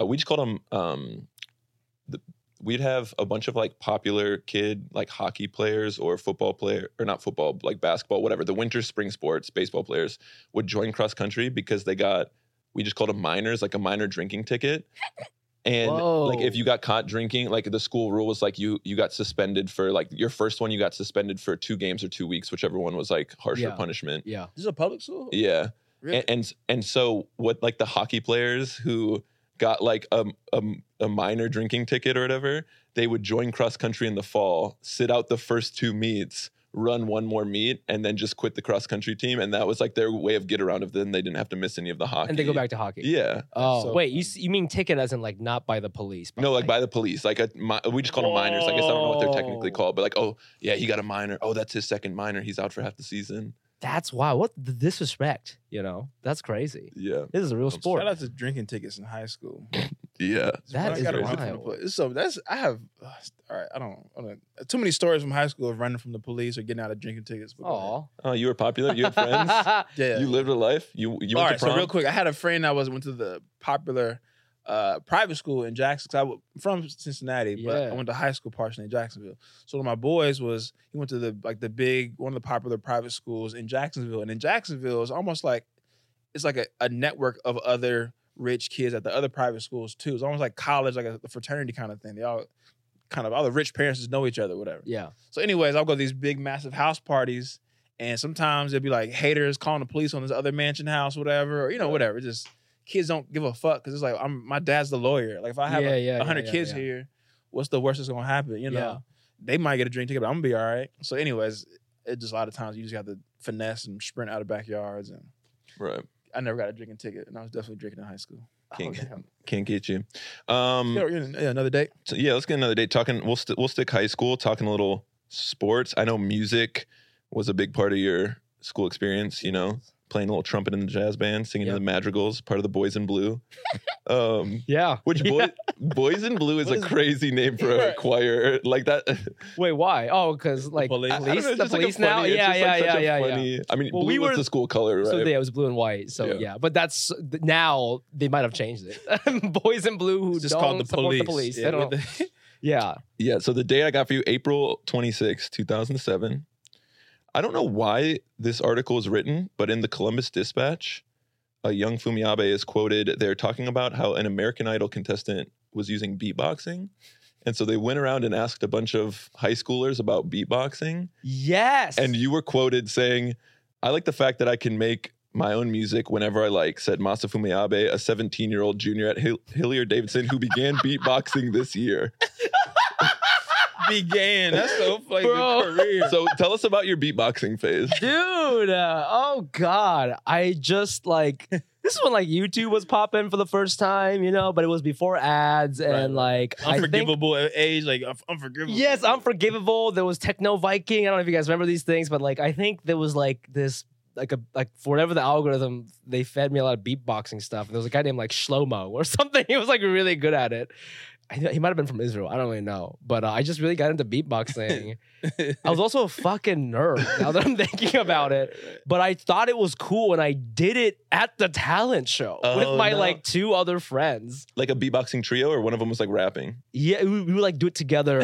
uh, we just called them. Um, the, we'd have a bunch of like popular kid like hockey players or football player or not football like basketball whatever the winter spring sports baseball players would join cross country because they got we just called them minors like a minor drinking ticket and like if you got caught drinking like the school rule was like you you got suspended for like your first one you got suspended for two games or two weeks whichever one was like harsher Yeah. punishment yeah. This is a public school. yeah Really? and, and and so what like the hockey players who got like a, a a minor drinking ticket or whatever they would join cross country in the fall sit out the first two meets run one more meet and then just quit the cross country team, and that was like their way of get around of then they didn't have to miss any of the hockey. and they go back to hockey. Yeah, Oh So wait, you you mean ticket as in like not by the police? but no, like by the police. Like a, mi- we just call them minors. I guess I don't know what they're technically called, but like, oh yeah, he got a minor. Oh, that's his second minor. He's out for half the season. That's why. What the disrespect? You know, that's crazy. Yeah, This is a real sport. Shout out to drinking tickets in high school. yeah. That I gotta crazy. run wild. So that's I have. uh, all right, I don't. I don't too many stories from high school of running from the police or getting out of drinking tickets. but go Oh, you were popular. You had friends. Yeah. You lived a life. You you All went right, to so real quick, I had a friend that was went to the popular uh, private school in Jackson. 'cause I w- I'm from Cincinnati, but Yeah. I went to high school partially in Jacksonville. So one of my boys was he went to the like the big one of the popular private schools in Jacksonville, and in Jacksonville it's almost like it's like a, a network of other rich kids at the other private schools too. It's almost like college, like a, fraternity kind of thing. They all kind of all the rich parents just know each other, whatever. Yeah. So, anyways, I'll go to these big, massive house parties, and sometimes there'll be like haters calling the police on this other mansion house, whatever, or you know, whatever. Just kids don't give a fuck because it's like I'm my dad's the lawyer. Like if I have Yeah, a yeah, yeah, hundred yeah, kids yeah. here, what's the worst that's gonna happen? You know, Yeah. they might get a drink ticket, but I'm gonna be all right. So, anyways, it just a lot of times you just got to finesse and sprint out of backyards, and Right. I never got a drinking ticket, and I was definitely drinking in high school. Can't, Oh, can't get you. Um, Yeah, yeah, another date. so yeah, let's get another date. Talking, we'll st- we'll stick high school. Talking a little sports. I know music was a big part of your school experience. You know, playing a little trumpet in the jazz band, singing in Yep. the madrigals, part of the Boys in Blue. Um, Yeah. which boy, Yeah. Boys in Blue is a crazy name for a choir. Like that. Wait, why? Oh, because like police. I- I police, know, the just like police now. funny- Yeah, yeah, like such yeah, a yeah, yeah. I mean, Well, blue we was were- the school color, right? So yeah, it was blue and white. So Yeah. yeah, but that's now they might have changed it. Boys in blue who It's just don't called the support police. the police. Yeah, they don't. yeah. Yeah. So the date I got for you, April 26, 2007. I don't know why this article is written, but in the Columbus Dispatch, a young Fumi Abe is quoted. They're talking about how an American Idol contestant was using beatboxing. And so they went around and asked a bunch of high schoolers about beatboxing. Yes. And you were quoted saying, I like the fact that I can make my own music whenever I like, said Masa Fumiabe, a 17 year old junior at Hill- Hilliard Davidson who began beatboxing this year. began. That's so like Bro. career. So tell us about your beatboxing phase. dude uh, oh god i just like this is when like youtube was popping for the first time you know but it was before ads and Right. like I think, unforgivable age, like un- unforgivable. yes unforgivable there was techno viking i don't know if you guys remember these things but like i think there was like this like a like for whatever the algorithm they fed me a lot of beatboxing stuff And there was a guy named like shlomo or something he was like really good at it I, he might have been from Israel. I don't really know, but uh, I just really got into beatboxing. I was also a fucking nerd. Now that I'm thinking about it, but I thought it was cool and I did it at the talent show with Oh, my no. like two other friends. Like a beatboxing trio, or one of them was like rapping. Yeah, we, we would like do it together.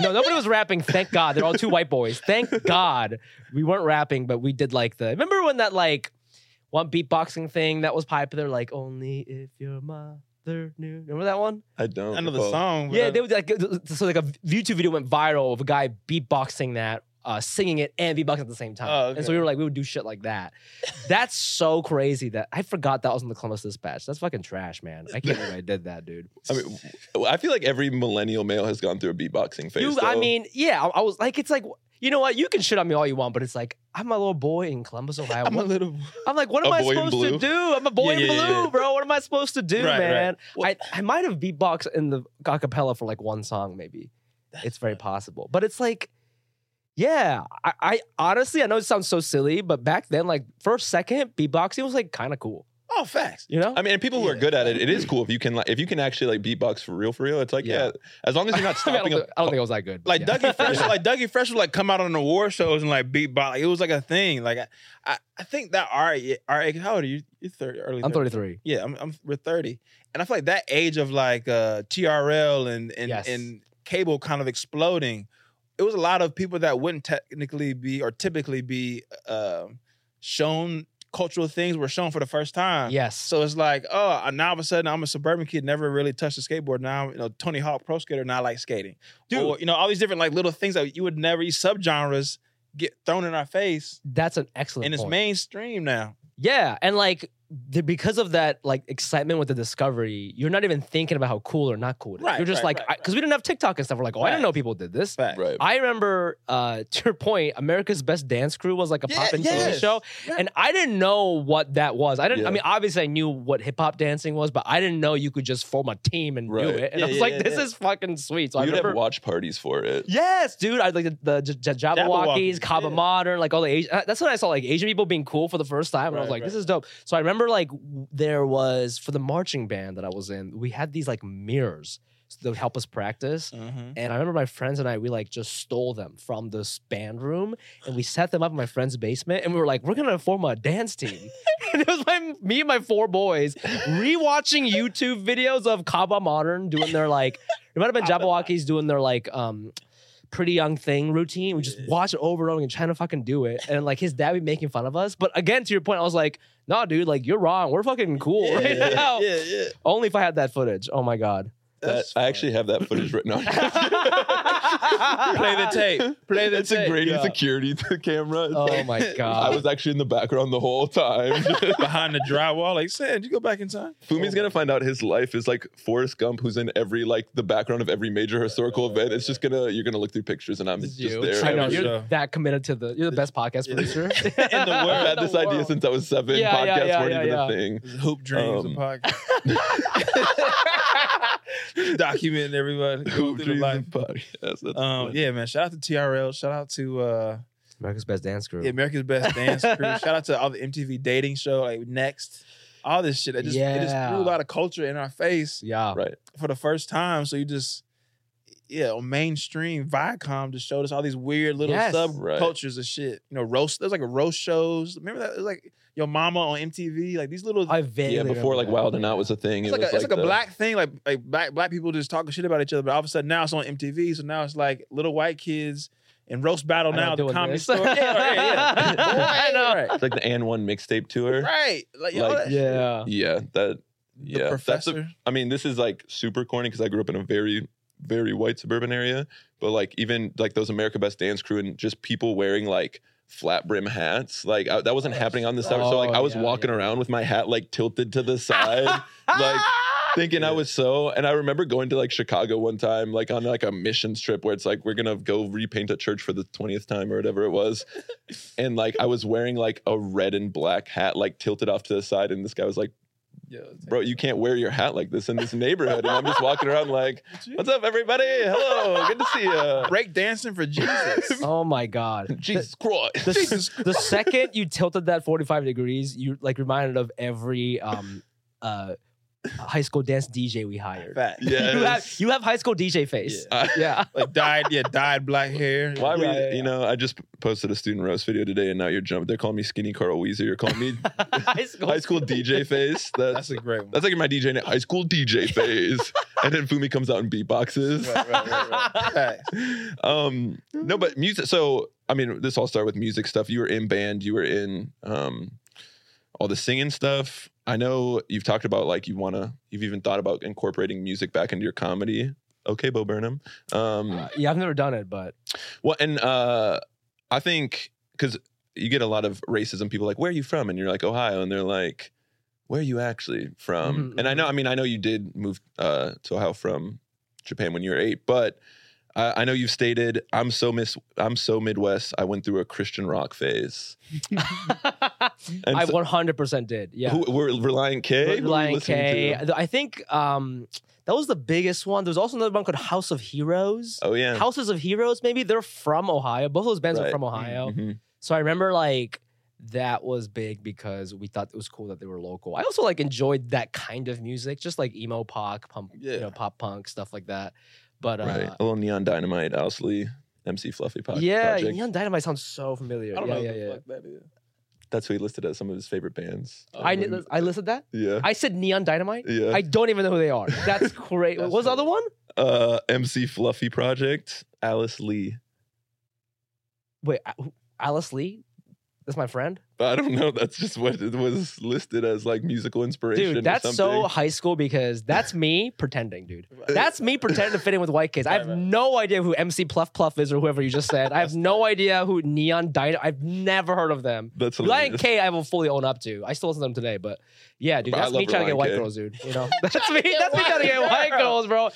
no, nobody was rapping. Thank God. They're all two white boys. Thank God we weren't rapping, but we did like the. Remember when that like one beatboxing thing that was popular? Like only if your mother new. Remember that one? I don't. I know the song. Yeah, I- they would like so like a YouTube video went viral of a guy beatboxing that, uh, singing it and beatboxing at the same time. Oh, And so we were like, we would do shit like that. That's so crazy that I forgot that was in the Columbus Dispatch. That's fucking trash, man. I can't believe I did that, dude. I mean, I feel like every millennial male has gone through a beatboxing phase. Dude, I mean, yeah, I, I was like, it's like, you know what? You can shit on me all you want, but it's like I'm a little boy in Columbus, Ohio. I'm a little. I'm like, what am I supposed to do? I'm a boy Yeah, in yeah, blue, yeah. bro. What am I supposed to do, Right, right. man? Well- I, I might have beatboxed in the acapella for like one song, maybe. it's very possible. But it's like, yeah, I, I honestly, I know it sounds so silly, but back then, like first, second, beatboxing was like kind of cool, Oh, facts. you know? I mean, and people who are good at it, it is cool if you can like if you can actually like beatbox for real, for real. It's like yeah, Yeah. as long as you're not I, mean, I, stopping. don't, a, think- I don't think it was that good. but Like yeah. Dougie Fresh, like Dougie Fresh would like come out on the war shows and like beat Like, it was like a thing. Like I, I, I think that our our age. How old are you? You're thirty, early. I'm 30. 33. Yeah, I'm, I'm we're thirty, and I feel like that age of like uh, TRL and and Yes. and cable kind of exploding. It was a lot of people that wouldn't technically be or typically be uh, shown cultural things were shown for the first time. Yes. So it's like, oh, now all of a sudden I'm a suburban kid, never really touched a skateboard. Now, you know, Tony Hawk Pro Skater, now I like skating. Dude. Or, you know, all these different like little things that you would never, these subgenres get thrown in our face That's an excellent and it's point. mainstream now. Yeah, and like the, because of that like excitement with the discovery, you're not even thinking about how cool or not cool it is. Right, you're just right, like, right, because we didn't have TikTok and stuff. We're like, oh, I didn't know people did this. Fact. Right. I remember, uh, to your point, America's Best Dance Crew was like a Yeah, pop and yes. show, Yeah. and I didn't know what that was. I didn't. I mean, obviously, I knew what hip hop dancing was, but I didn't know you could just form a team and do it. And Yeah, I was yeah, like, yeah, this yeah. is fucking sweet. So we I would remember. have watch parties for it. Yes, dude. I like the, the J- J- Jabbawockeez, Jabbawockeez, Kaba yeah. Modern, like all the Asian. uh, That's when I saw like Asian people being cool for the first time, and I was Right, like, "This is dope." So I remember like there was for the marching band that I was in, we had these like mirrors that would help us practice. Mhm. And I remember my friends and I, we like just stole them from this band room and we set them up in my friend's basement and we were like, we're gonna form a dance team. and it was my me and my four boys rewatching YouTube videos of Kaba Modern doing their like, it might have been Jabbawockeez doing their like um pretty young thing routine. We just watch it over and over and trying to fucking do it. And like his dad would be making fun of us. But again, to your point, I was like, nah, dude, like you're wrong. We're fucking cool Yeah, right now. Yeah, yeah. Only if I had that footage. Oh my God. That, I actually have that footage written on. Play the tape. Play the It's tape. a Grady Yeah. security camera. It's Oh like- my I God. was actually in the background the whole time. behind the drywall. Like, Sam, you go back in time? Fumi's gonna find out his life is like Forrest Gump, who's in every like the background of every major historical event. It's just gonna you're gonna look through pictures, and I'm It's just you. there. I know Trevor you're Show. that committed to the. You're the best podcast producer In the I've world. had this idea since I was seven. Yeah, yeah, Podcasts yeah, weren't yeah, even yeah. a thing. Hoop Dreams, Um, a podcast. Documenting everybody. Going through the life. and That's Um, yeah, man. Shout out to TRL. Shout out to uh, America's Best Dance Crew. yeah, America's Best Dance Crew. Shout out to all the MTV dating show, like Next. All this shit. It just, it just Yeah. threw a lot of culture in our face Yeah. Right. for the first time. So you just, yeah, on mainstream Viacom just showed us all these weird little Yes. subcultures of shit. You know, roast. There's like a roast shows. Remember that? It was like Your Mama on MTV. Like these little. I vaguely Yeah, before like remember Wild and. Out was a thing. it's it like, a, was it's like a the- black thing, like like black black people just talking shit about each other. But all of a sudden now it's on MTV, so now it's like little white kids and roast battle now the comedy this. store. Yeah, yeah, yeah. I know. Right, It's like the and one mixtape tour. right. Like, you Like. Yeah. Yeah, that. The Yeah, that's a- professor. I mean, this is like super corny because I grew up in a very, very white suburban area. But like even like those America Best Dance Crew and just people wearing like flat brim hats, like I, that wasn't oh, happening on this side. so like Oh, I was yeah, walking yeah. around with my hat like tilted to the side, like thinking I was so. And I remember going to like Chicago one time, like on like a missions trip where it's like we're gonna go repaint a church for the twentieth time or whatever it was, and like I was wearing like a red and black hat, like tilted off to the side, and this guy was like bro, you can't wear your hat like this in this neighborhood. And I'm just walking around like, what's up, everybody? Hello, good to see you. break dancing for Jesus. Oh my god. Jesus Christ. The, Jesus the second you tilted that 45 degrees, you like reminded of every um uh high school dance DJ we hired. Fat. You have you have high school DJ face. I- Yeah. Like dyed, yeah, dyed black hair. Why we, Yeah, yeah, you know, I just posted a student roast video today and now you're jumping. They're calling me Skinny Carl Wheezer. You're calling me high school. high school DJ face. That's, That's a great one. that's like my DJ name, high school DJ face. and then Fumi comes out and beatboxes. Right, right, right, right. Um no but music so i mean this all started with music stuff you were in band you were in um all the singing stuff i know you've talked about like you want to you've even thought about incorporating music back into your comedy. Okay bo burnham. Um Uh, yeah, I've never done it, but well and uh i think because you get a lot of racism people like where are you from? And you're like ohio. And they're like where are you actually from? Mhm, and i know i mean i know you did move uh to ohio from japan when you were eight but I, I know you've stated I'm so miss I'm so Midwest. I went through a Christian rock phase. I 100% did. Yeah. Who, were Relient K? Who were Relient listening K. to? I think um that was the biggest one. There was also another one called House of Heroes. Oh yeah. Houses of Heroes, maybe they're from Ohio. Both of those bands are from Ohio. Mhm. So I remember like that was big because we thought it was cool that they were local. I also like enjoyed that kind of music, just like emo pop, pump, you know, pop punk stuff like that. But uh, Right. A little Neon Dynamite, Alice Lee, MC Fluffy po- yeah, Project. Neon Dynamite sounds so familiar. I don't yeah, know yeah, what the yeah. fuck that is. That's who he listed as some of his favorite bands. I Oh, I listed that. Yeah. I said Neon Dynamite. Yeah. I don't even know who they are. That's great. That's what was the other one? uh MC Fluffy Project, Alice Lee. Wait, Alice Lee. That's my friend. I don't know. That's just what it was listed as like musical inspiration. Dude, or that's so high school because that's me pretending, dude. Uh, that's me pretending to fit in with white kids. I have Right, right. no idea who MC Pluff Pluff is or whoever you just said. I have no idea who Neon Dino. I've never heard of them. That's Lion hilarious. K, I will fully own up to. I still listen to them today, but yeah, dude, But that's me love trying to get white K. girls, dude. You know, that's me. That's me trying to get white girls, bro.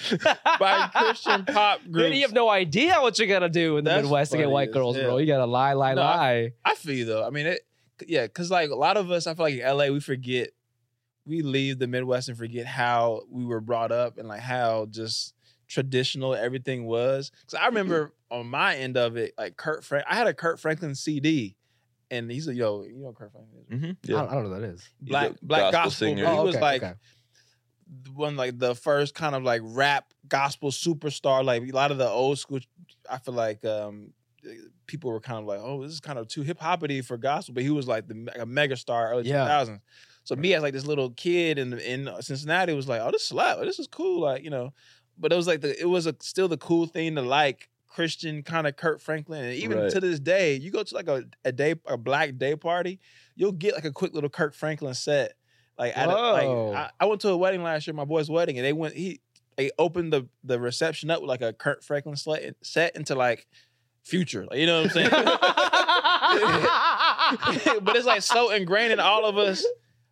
By Christian pop Dude, groups. you have no idea what you're gonna do in the That's Midwest to get white as girls, bro. You gotta lie, lie, No, I- lie. I feel you though. I mean, it, yeah, because like a lot of us, I feel like in LA, we forget, we leave the Midwest and forget how we were brought up and like how just traditional everything was. Because I remember on my end of it, like Kirk Frank, I had a Kirk Franklin CD, and he's a yo, you know Kirk Franklin is Mhm, I, Yeah. don't, I don't know what that is. Black black gospel gospel. singer. but he Oh, was okay, like okay. one like the first kind of like rap gospel superstar. Like a lot of the old school, I feel like um people were kind of like, oh, this is kind of too hip hoppity for gospel. But he was like the a mega star early Yeah. thousands. So me as like this little kid in in uh, Cincinnati was like, oh, this slap, this is cool, like you know. But it was like the it was a, still the cool thing to like Christian kind of Kirk Franklin, and even Right. to this day, you go to like a, a day a black day party, you'll get like a quick little Kirk Franklin set. Like, at a, like I, I went to a wedding last year, my boy's wedding, and they went he they opened the the reception up with like a Kirk Franklin set set into like future, like, you know what I'm saying? but it's like so ingrained in all of us.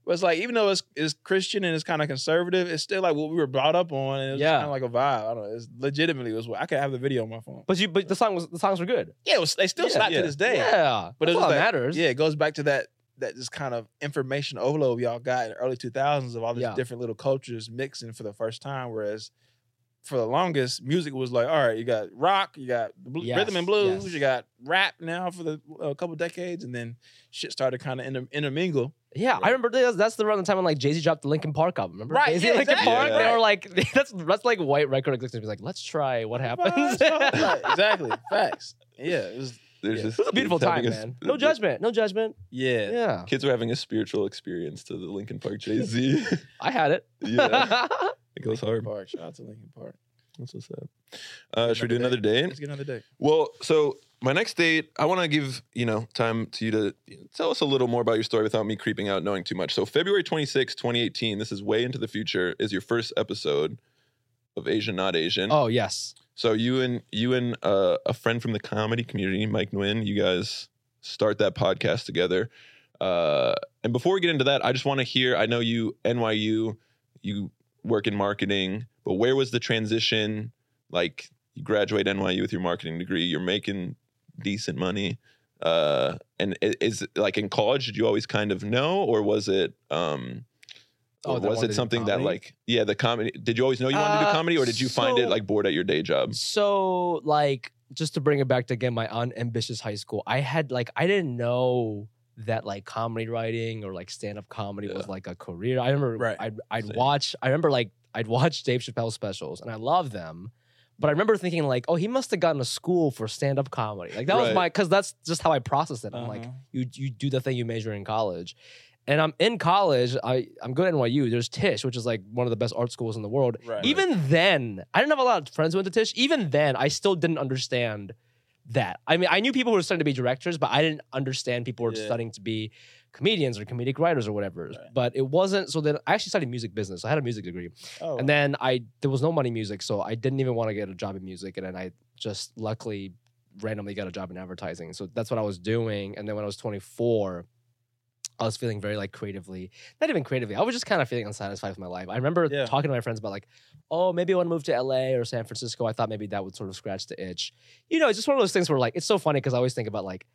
But it's like even though it's, it's Christian and it's kind of conservative, it's still like what we were brought up on, and it's Yeah. kind of like a vibe. I don't know. It's legitimately was what I could have the video on my phone. but you, but the song was the songs were good. Yeah, it was, they still Yeah, slap yeah. to this day. Yeah, But that's it was like- matters. Yeah, it goes back to that that just kind of information overload y'all got in the early 2000s of all these Yeah. different little cultures mixing for the first time. Whereas for the longest, music was like, all right, you got rock, you got bl- Yes, rhythm and blues, yes. you got rap now for the a couple decades, and then shit started kind of inter- intermingle. Yeah, I remember that's, that's the around the time when like Jay Z dropped the Linkin Park album. Remember? Right, Jay-Z yeah, Linkin exactly, Park. They were like, that's that's like white record executives. Be like, let's try what happens. right, exactly. Facts. Yeah, it was. There's Yeah. just It was a beautiful time, a- man. No judgment. No judgment. Yeah. Yeah, Kids were having a spiritual experience to the Linkin Park Jay Z. I had it. yeah, it goes hard. Park. Shout out to Linkin Park. That's what's up. Uh, should we do another day? Let's get another date. Well, so my next date, I want to give you know time to you to tell us a little more about your story without me creeping out knowing too much. So February 26, 2018, this is way into the future, is your first episode of Asian Not Asian. oh yes. So you and you and uh, a friend from the comedy community, Mike Nguyen, you guys start that podcast together. Uh, and before we get into that, I just want to hear. I know you NYU, you work in marketing, but where was the transition? Like you graduate NYU with your marketing degree, you're making decent money. Uh, and is like in college, did you always kind of know, or was it? Um, Oh, or I was it something that like yeah the comedy? Did you always know you wanted to do Uh, comedy, or did you find it like bored at your day job? So like just to bring it back to again my unambitious high school, I had like I didn't know that like comedy writing or like stand up comedy was like a career. I remember Right. I'd I'd Same. watch I remember like I'd watch Dave Chappelle specials and I love them. But I remember thinking like, oh, he must have gone to school for stand up comedy. Like that was my because that's just how I processed it. I'm like, Uh-huh. you you do the thing you major in college. And I'm in college. I I'm good at NYU. There's Tisch, which is like one of the best art schools in the world. Right. Even then, I didn't have a lot of friends who went to Tisch. Even then, I still didn't understand that. I mean, I knew people were studying to be directors, but I didn't understand people were Yeah. studying to be comedians or comedic writers or whatever. Right. But it wasn't. So then I actually studied music business. I had a music degree, Oh, and then I there was no money in music, so I didn't even want to get a job in music. And then I just luckily randomly got a job in advertising. So that's what I was doing. And then when I was 24. I was feeling very like creatively, not even creatively. I was just kind of feeling unsatisfied with my life. I remember Yeah. talking to my friends about like, oh, maybe I want to move to LA or San Francisco. I thought maybe that would sort of scratch the itch. You know, it's just one of those things where like it's so funny because I always think about like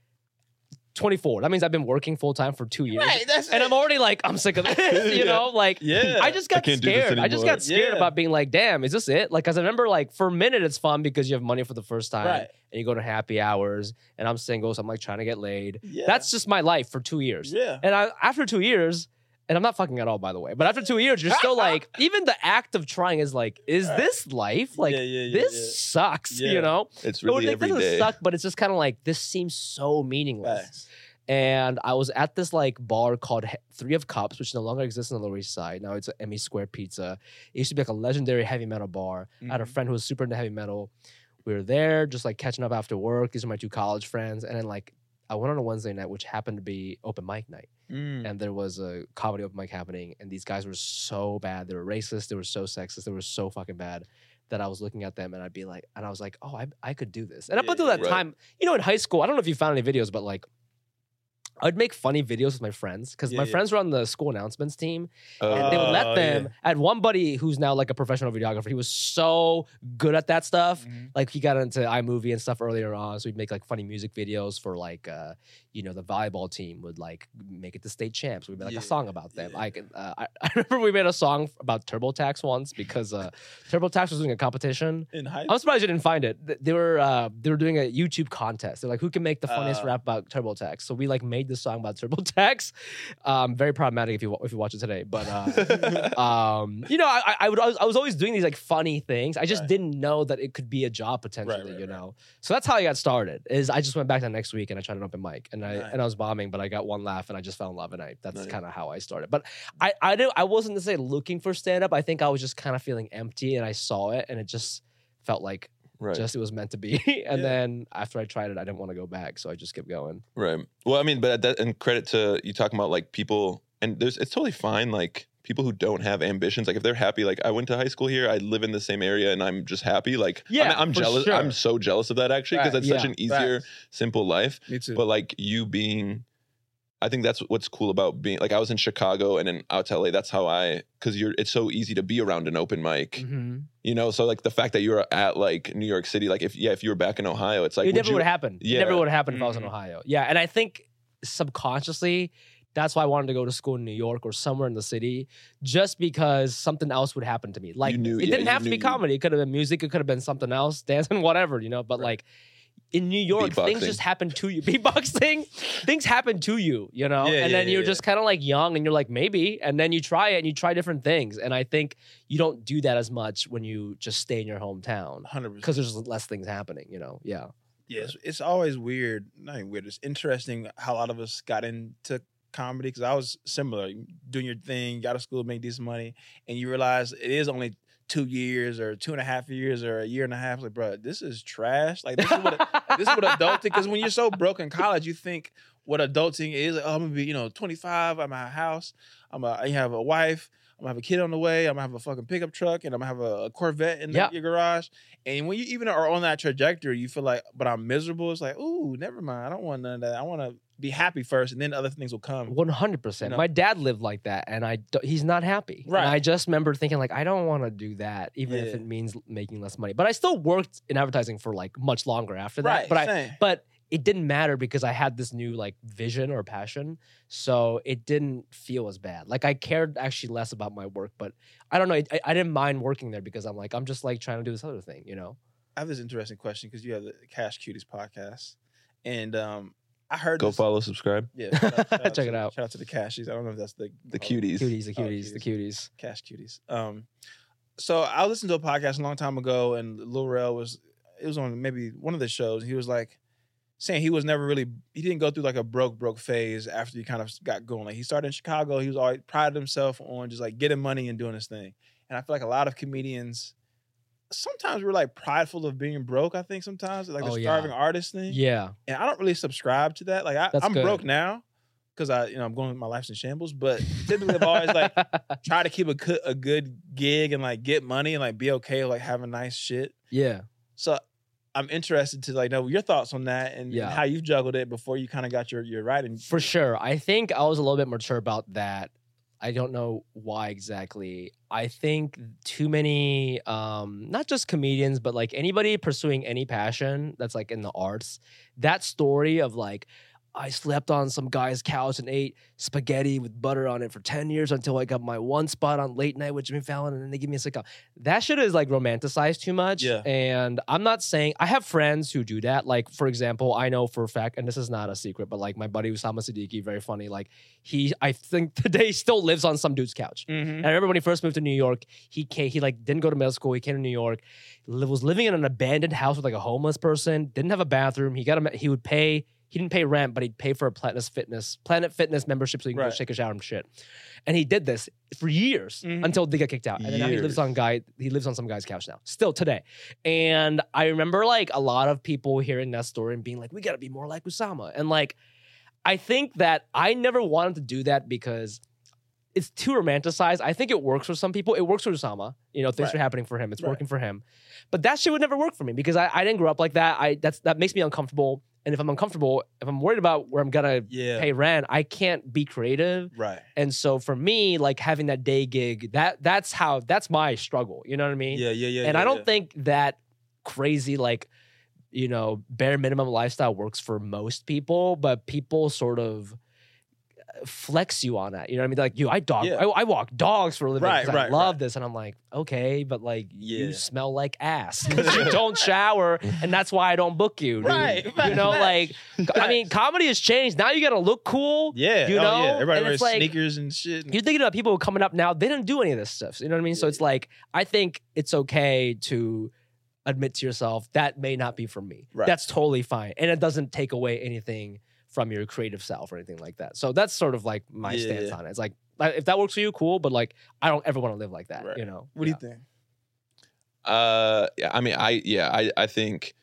24. That means I've been working full time for two years. right. That's And it. I'm already like, I'm sick of this, you Yeah. know? Like Yeah. I just got can't do this scared. I just got scared Yeah. about being like, damn, is this it? Like, cause I remember like for a minute it's fun because you have money for the first time Right. and you go to happy hours and I'm single, so I'm like trying to get laid. Yeah. That's just my life for two years. yeah. And I, after two years, and I'm not fucking at all, by the way, but after two years, you're still like, even the act of trying is like, is this life? Like, yeah, yeah, yeah, this sucks, you know? It's really it every doesn't day. suck, but it's just kind of like, this seems so meaningless. And I was at this like bar called Three of Cups, which no longer exists on the Lower East Side. Now it's an Emmy Squared Pizza. It used to be like a legendary heavy metal bar. I had a Mhm. friend who was super into heavy metal. We were there, just like catching up after work. These are my two college friends. And then like I went on a Wednesday night, which happened to be open mic night, Mm. and there was a comedy open mic happening, and these guys were so bad. They were racist. They were so sexist. They were so fucking bad that I was looking at them and I'd be like, and I was like, oh, I I could do this. And up Yeah, until that right. time, you know, in high school, I don't know if you found any videos, but like. I'd make funny videos with my friends because Yeah, my yeah. friends were on the school announcements team Uh, and they would Oh, let them. yeah. I had one buddy who's now like a professional videographer. He was so good at that stuff. Mhm. Like he got into iMovie and stuff earlier on, so we'd make like funny music videos for like, uh, you know, the volleyball team would like make it to state champs. We'd make like a song about them. I can. Uh, I, I remember we made a song about TurboTax once because uh, TurboTax was doing a competition. In high I'm surprised you didn't find it. They were uh, they were doing a YouTube contest. They're like, who can make the funniest Uh. rap about TurboTax? So we like made this song about TurboTax. Um, very problematic if you if you watch it today, but. Uh, um, you know, I, I- would, I was, I was always doing these like funny things. I just Right. didn't know that it could be a job potentially, right, you right. know? So that's how I got started is I just went back the next week and I tried an open mic and I, Nice. and I was bombing, but I got one laugh and I just fell in love and I, that's Nice. kind of how I started. But I, I didn't, I wasn't necessarily looking for stand up. I think I was just kind of feeling empty and I saw it and it just felt like right. just it was meant to be. and Yeah. then after I tried it, I didn't want to go back. So I just kept going. Right. Well, I mean, but that and credit to you talking about like people, and there's it's totally fine. Like people who don't have ambitions, like if they're happy, like I went to high school here, I live in the same area, and I'm just happy. Like Yeah, I'm, I'm jealous. sure. I'm so jealous of that actually because Right. it's such an easier, Facts. simple life. Me too. But like you being, I think that's what's cool about being like I was in Chicago and then out to LA. That's how I because you're it's so easy to be around an open mic, Mm-hmm. you know. So like the fact that you're at like New York City, like if yeah, if you were back in Ohio, it's like it never would have happened. It Yeah. never would have happened if I was in Mhm. Ohio. Yeah, and I think subconsciously that's why I wanted to go to school in New York or somewhere in the city, just because something else would happen to me. Like knew- it yeah, didn't have to be comedy. It could have been music. It could have been something else, dancing, whatever, you know. But Right. like in New York, things just happen to you. Beatboxing, things happen to you, you know. Yeah, and then yeah, you're yeah. just kind of like young, and you're like maybe, and then you try it, and you try different things. And I think you don't do that as much when you just stay in your hometown hundred percent. because there's less things happening, you know. Yeah. Yeah, it's, it's always weird. Not even weird. It's interesting how a lot of us got into comedy because I was similar, doing your thing, got to school, make decent money, and you realize it is only two years or two and a half years or a year and a half. Like, bro, this is trash. Like, this is what this is what adulting. Because when you're so broke in college, you think what adulting is. Like, oh, I'm gonna be, you know, 25. I'm at a house. I'm a, I have a wife. I'm gonna have a kid on the way. I'm gonna have a fucking pickup truck, and I'm gonna have a, a Corvette in the, Yeah. your garage. And when you even are on that trajectory, you feel like, but I'm miserable. It's like, ooh, never mind. I don't want none of that. I want to be happy first, and then other things will come. One hundred percent. My dad lived like that, and I he's not happy. Right. And I just remember thinking like, I don't want to do that, even if it means making less money. But I still worked in advertising for like much longer after that. Right. But I, same. but it didn't matter because I had this new like vision or passion, so it didn't feel as bad. Like I cared actually less about my work, but I don't know. I, I didn't mind working there because I'm like, I'm just like trying to do this other thing, you know. I have this interesting question because you have the Cash Cuties podcast, and um, I heard Go this- follow, subscribe. Yeah, shout out- shout out Check it out. Shout out to the Cashies. I don't know if that's the The oh, cuties. Cuties, the Oh, cuties, the cuties. cuties. Cash Cuties. Um, so I listened to a podcast a long time ago, and Lil Rel was it was on maybe one of the shows. He was like saying he was never really he didn't go through like a broke broke phase after he kind of got going. Like he started in Chicago. He was always prided himself on just like getting money and doing his thing. And I feel like a lot of comedians sometimes we're like prideful of being broke. I think sometimes like Oh, the yeah. starving artist thing. Yeah. And I don't really subscribe to that. Like I, That's I'm good. broke now because I you know I'm going with my life's in shambles. But typically I've always like try to keep a good, a good gig and like get money and like be okay with like having nice shit. yeah. So I'm interested to like know your thoughts on that and, and how you've juggled it before you kind of got your your writing. For sure. I think I was a little bit mature about that. I don't know why exactly. I think too many um not just comedians but like anybody pursuing any passion that's like in the arts, that story of like I slept on some guy's couch and ate spaghetti with butter on it for 10 years until I got my one spot on late night with Jimmy Fallon and then they give me a sitcom. That shit is like romanticized too much. Yeah. And I'm not saying I have friends who do that. Like, for example, I know for a fact, and this is not a secret, but like my buddy Usama Siddiquee, very funny. Like he I think today still lives on some dude's couch. Mm-hmm. And I remember when he first moved to New York, he came, he like didn't go to middle school. He came to New York, was living in an abandoned house with like a homeless person, didn't have a bathroom. He got a, he would pay he didn't pay rent, but he'd pay for a Planet Fitness Planet Fitness membership so he can go Right. take a shower and shit. And he did this for years Mhm. until they got kicked out. And then now he lives on guy he lives on some guy's couch now, still today. And I remember like a lot of people hearing that story and being like, "We got to be more like Usama." And like, I think that I never wanted to do that because it's too romanticized. I think it works for some people. It works for Usama. You know, things Right. are happening for him. It's Right. working for him. But that shit would never work for me because I, I didn't grow up like that. I that's that makes me uncomfortable. And if I'm uncomfortable, if I'm worried about where I'm gonna Yeah. pay rent, I can't be creative. Right. And so for me, like having that day gig, that that's how that's my struggle. You know what I mean? Yeah. Yeah. Yeah. and yeah, I don't yeah. think that crazy like you know bare minimum lifestyle works for most people, but people sort of flex you on that. You know what I mean? Like you, I dog, Yeah. I, I walk dogs for a living. Right, 'cause I right, love right. this, and I'm like, okay, but like Yeah. you smell like ass because you don't shower, and that's why I don't book you. dude. Right, You right, know, right. like I mean, comedy has changed. Now you got to look cool. Yeah. you oh, know? yeah. Everybody And wears like- sneakers and shit. You're thinking about people coming up now, they didn't do any of this stuff. You know what I mean? So it's like, I think it's okay to admit to yourself that may not be for me. Right. That's totally fine. And it doesn't take away anything from your creative self or anything like that. So that's sort of like my Yeah, stance yeah. on it. It's like, if that works for you, cool. But like, I don't ever want to live like that, Right. you know? what do you think? Uh, yeah, I mean, I yeah, I I think.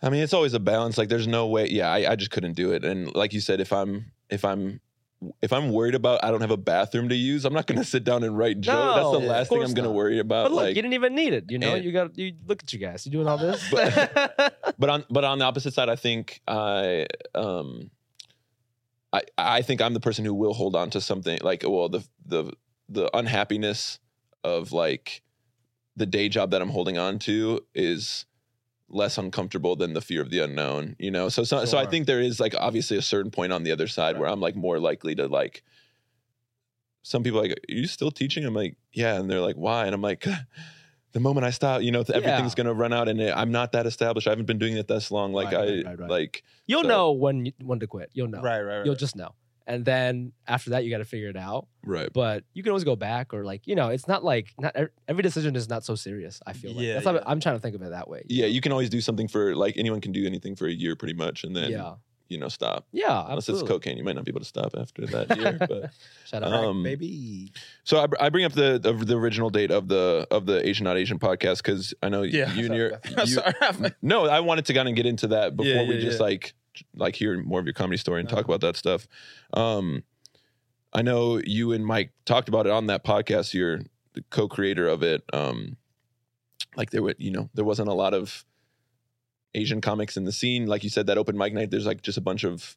I mean, it's always a balance. Like, there's no way. Yeah, I, I just couldn't do it. And like you said, if I'm if I'm if I'm worried about I don't have a bathroom to use, I'm not going to sit down and write jokes. No, That's the last thing I'm going to worry about. But look, like, you didn't even need it. You know, and- you got, you look at you guys, you doing all this. but on but on the opposite side, I think I um I I think I'm the person who will hold on to something like well the the the unhappiness of like the day job that I'm holding on to is less uncomfortable than the fear of the unknown, you know. So so, so I think there is like obviously a certain point on the other side where I'm like more likely to like some people like, Are you still teaching? I'm like, yeah. And they're like, why? And I'm like, the moment I stop, you know, everything's gonna run out and I'm not that established. I haven't been doing it this long. Like Right, I right, right, right. like You'll So- know when when to quit. You'll know. Right. Right. Right. You'll just know. And then after that, you got to figure it out. right. but you can always go back or like you know it's not like not every decision is not so serious i feel like Yeah, that's how yeah. i'm trying to think of it that way Yeah, you can always do something for like anyone can do anything for a year pretty much and then yeah you know stop. yeah Unless absolutely. it's cocaine, you might not be able to stop after that year. But Shout out. um, baby. so I, I bring up the, the the original date of the of the Asian not Asian podcast because I know Yeah. you and your you, Sorry. no, I wanted to kind of get into that before Yeah, we just yeah. like like hear more of your comedy story and talk Uh-huh. about that stuff. Um, I know you and Mike talked about it on that podcast. You're the co-creator of it. Um, like there were, you know, there wasn't a lot of Asian comics in the scene. Like you said, that open mic night, there's like just a bunch of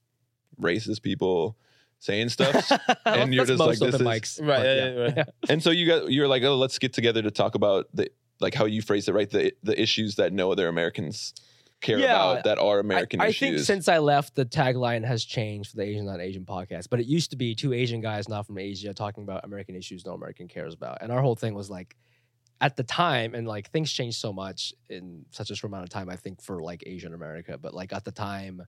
racist people saying stuff. and you're just like, this is- mics, Right, yeah, yeah, right. and so you got you're like, oh, let's get together to talk about the like how you phrase it, right? The the issues that no other Americans care Yeah, about that are I, American I issues. think since I left, the tagline has changed for the Asian Not Asian podcast. But it used to be two Asian guys not from Asia talking about American issues no American cares about. And our whole thing was like, at the time, and like things changed so much in such a short amount of time, I think, for like Asian America. But like at the time,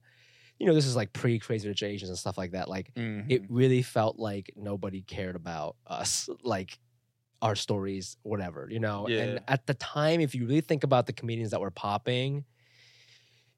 you know, this is like pre Crazy Rich Asians and stuff like that. Like Mhm. it really felt like nobody cared about us, like our stories, whatever, you know. Yeah. And at the time, if you really think about the comedians that were popping,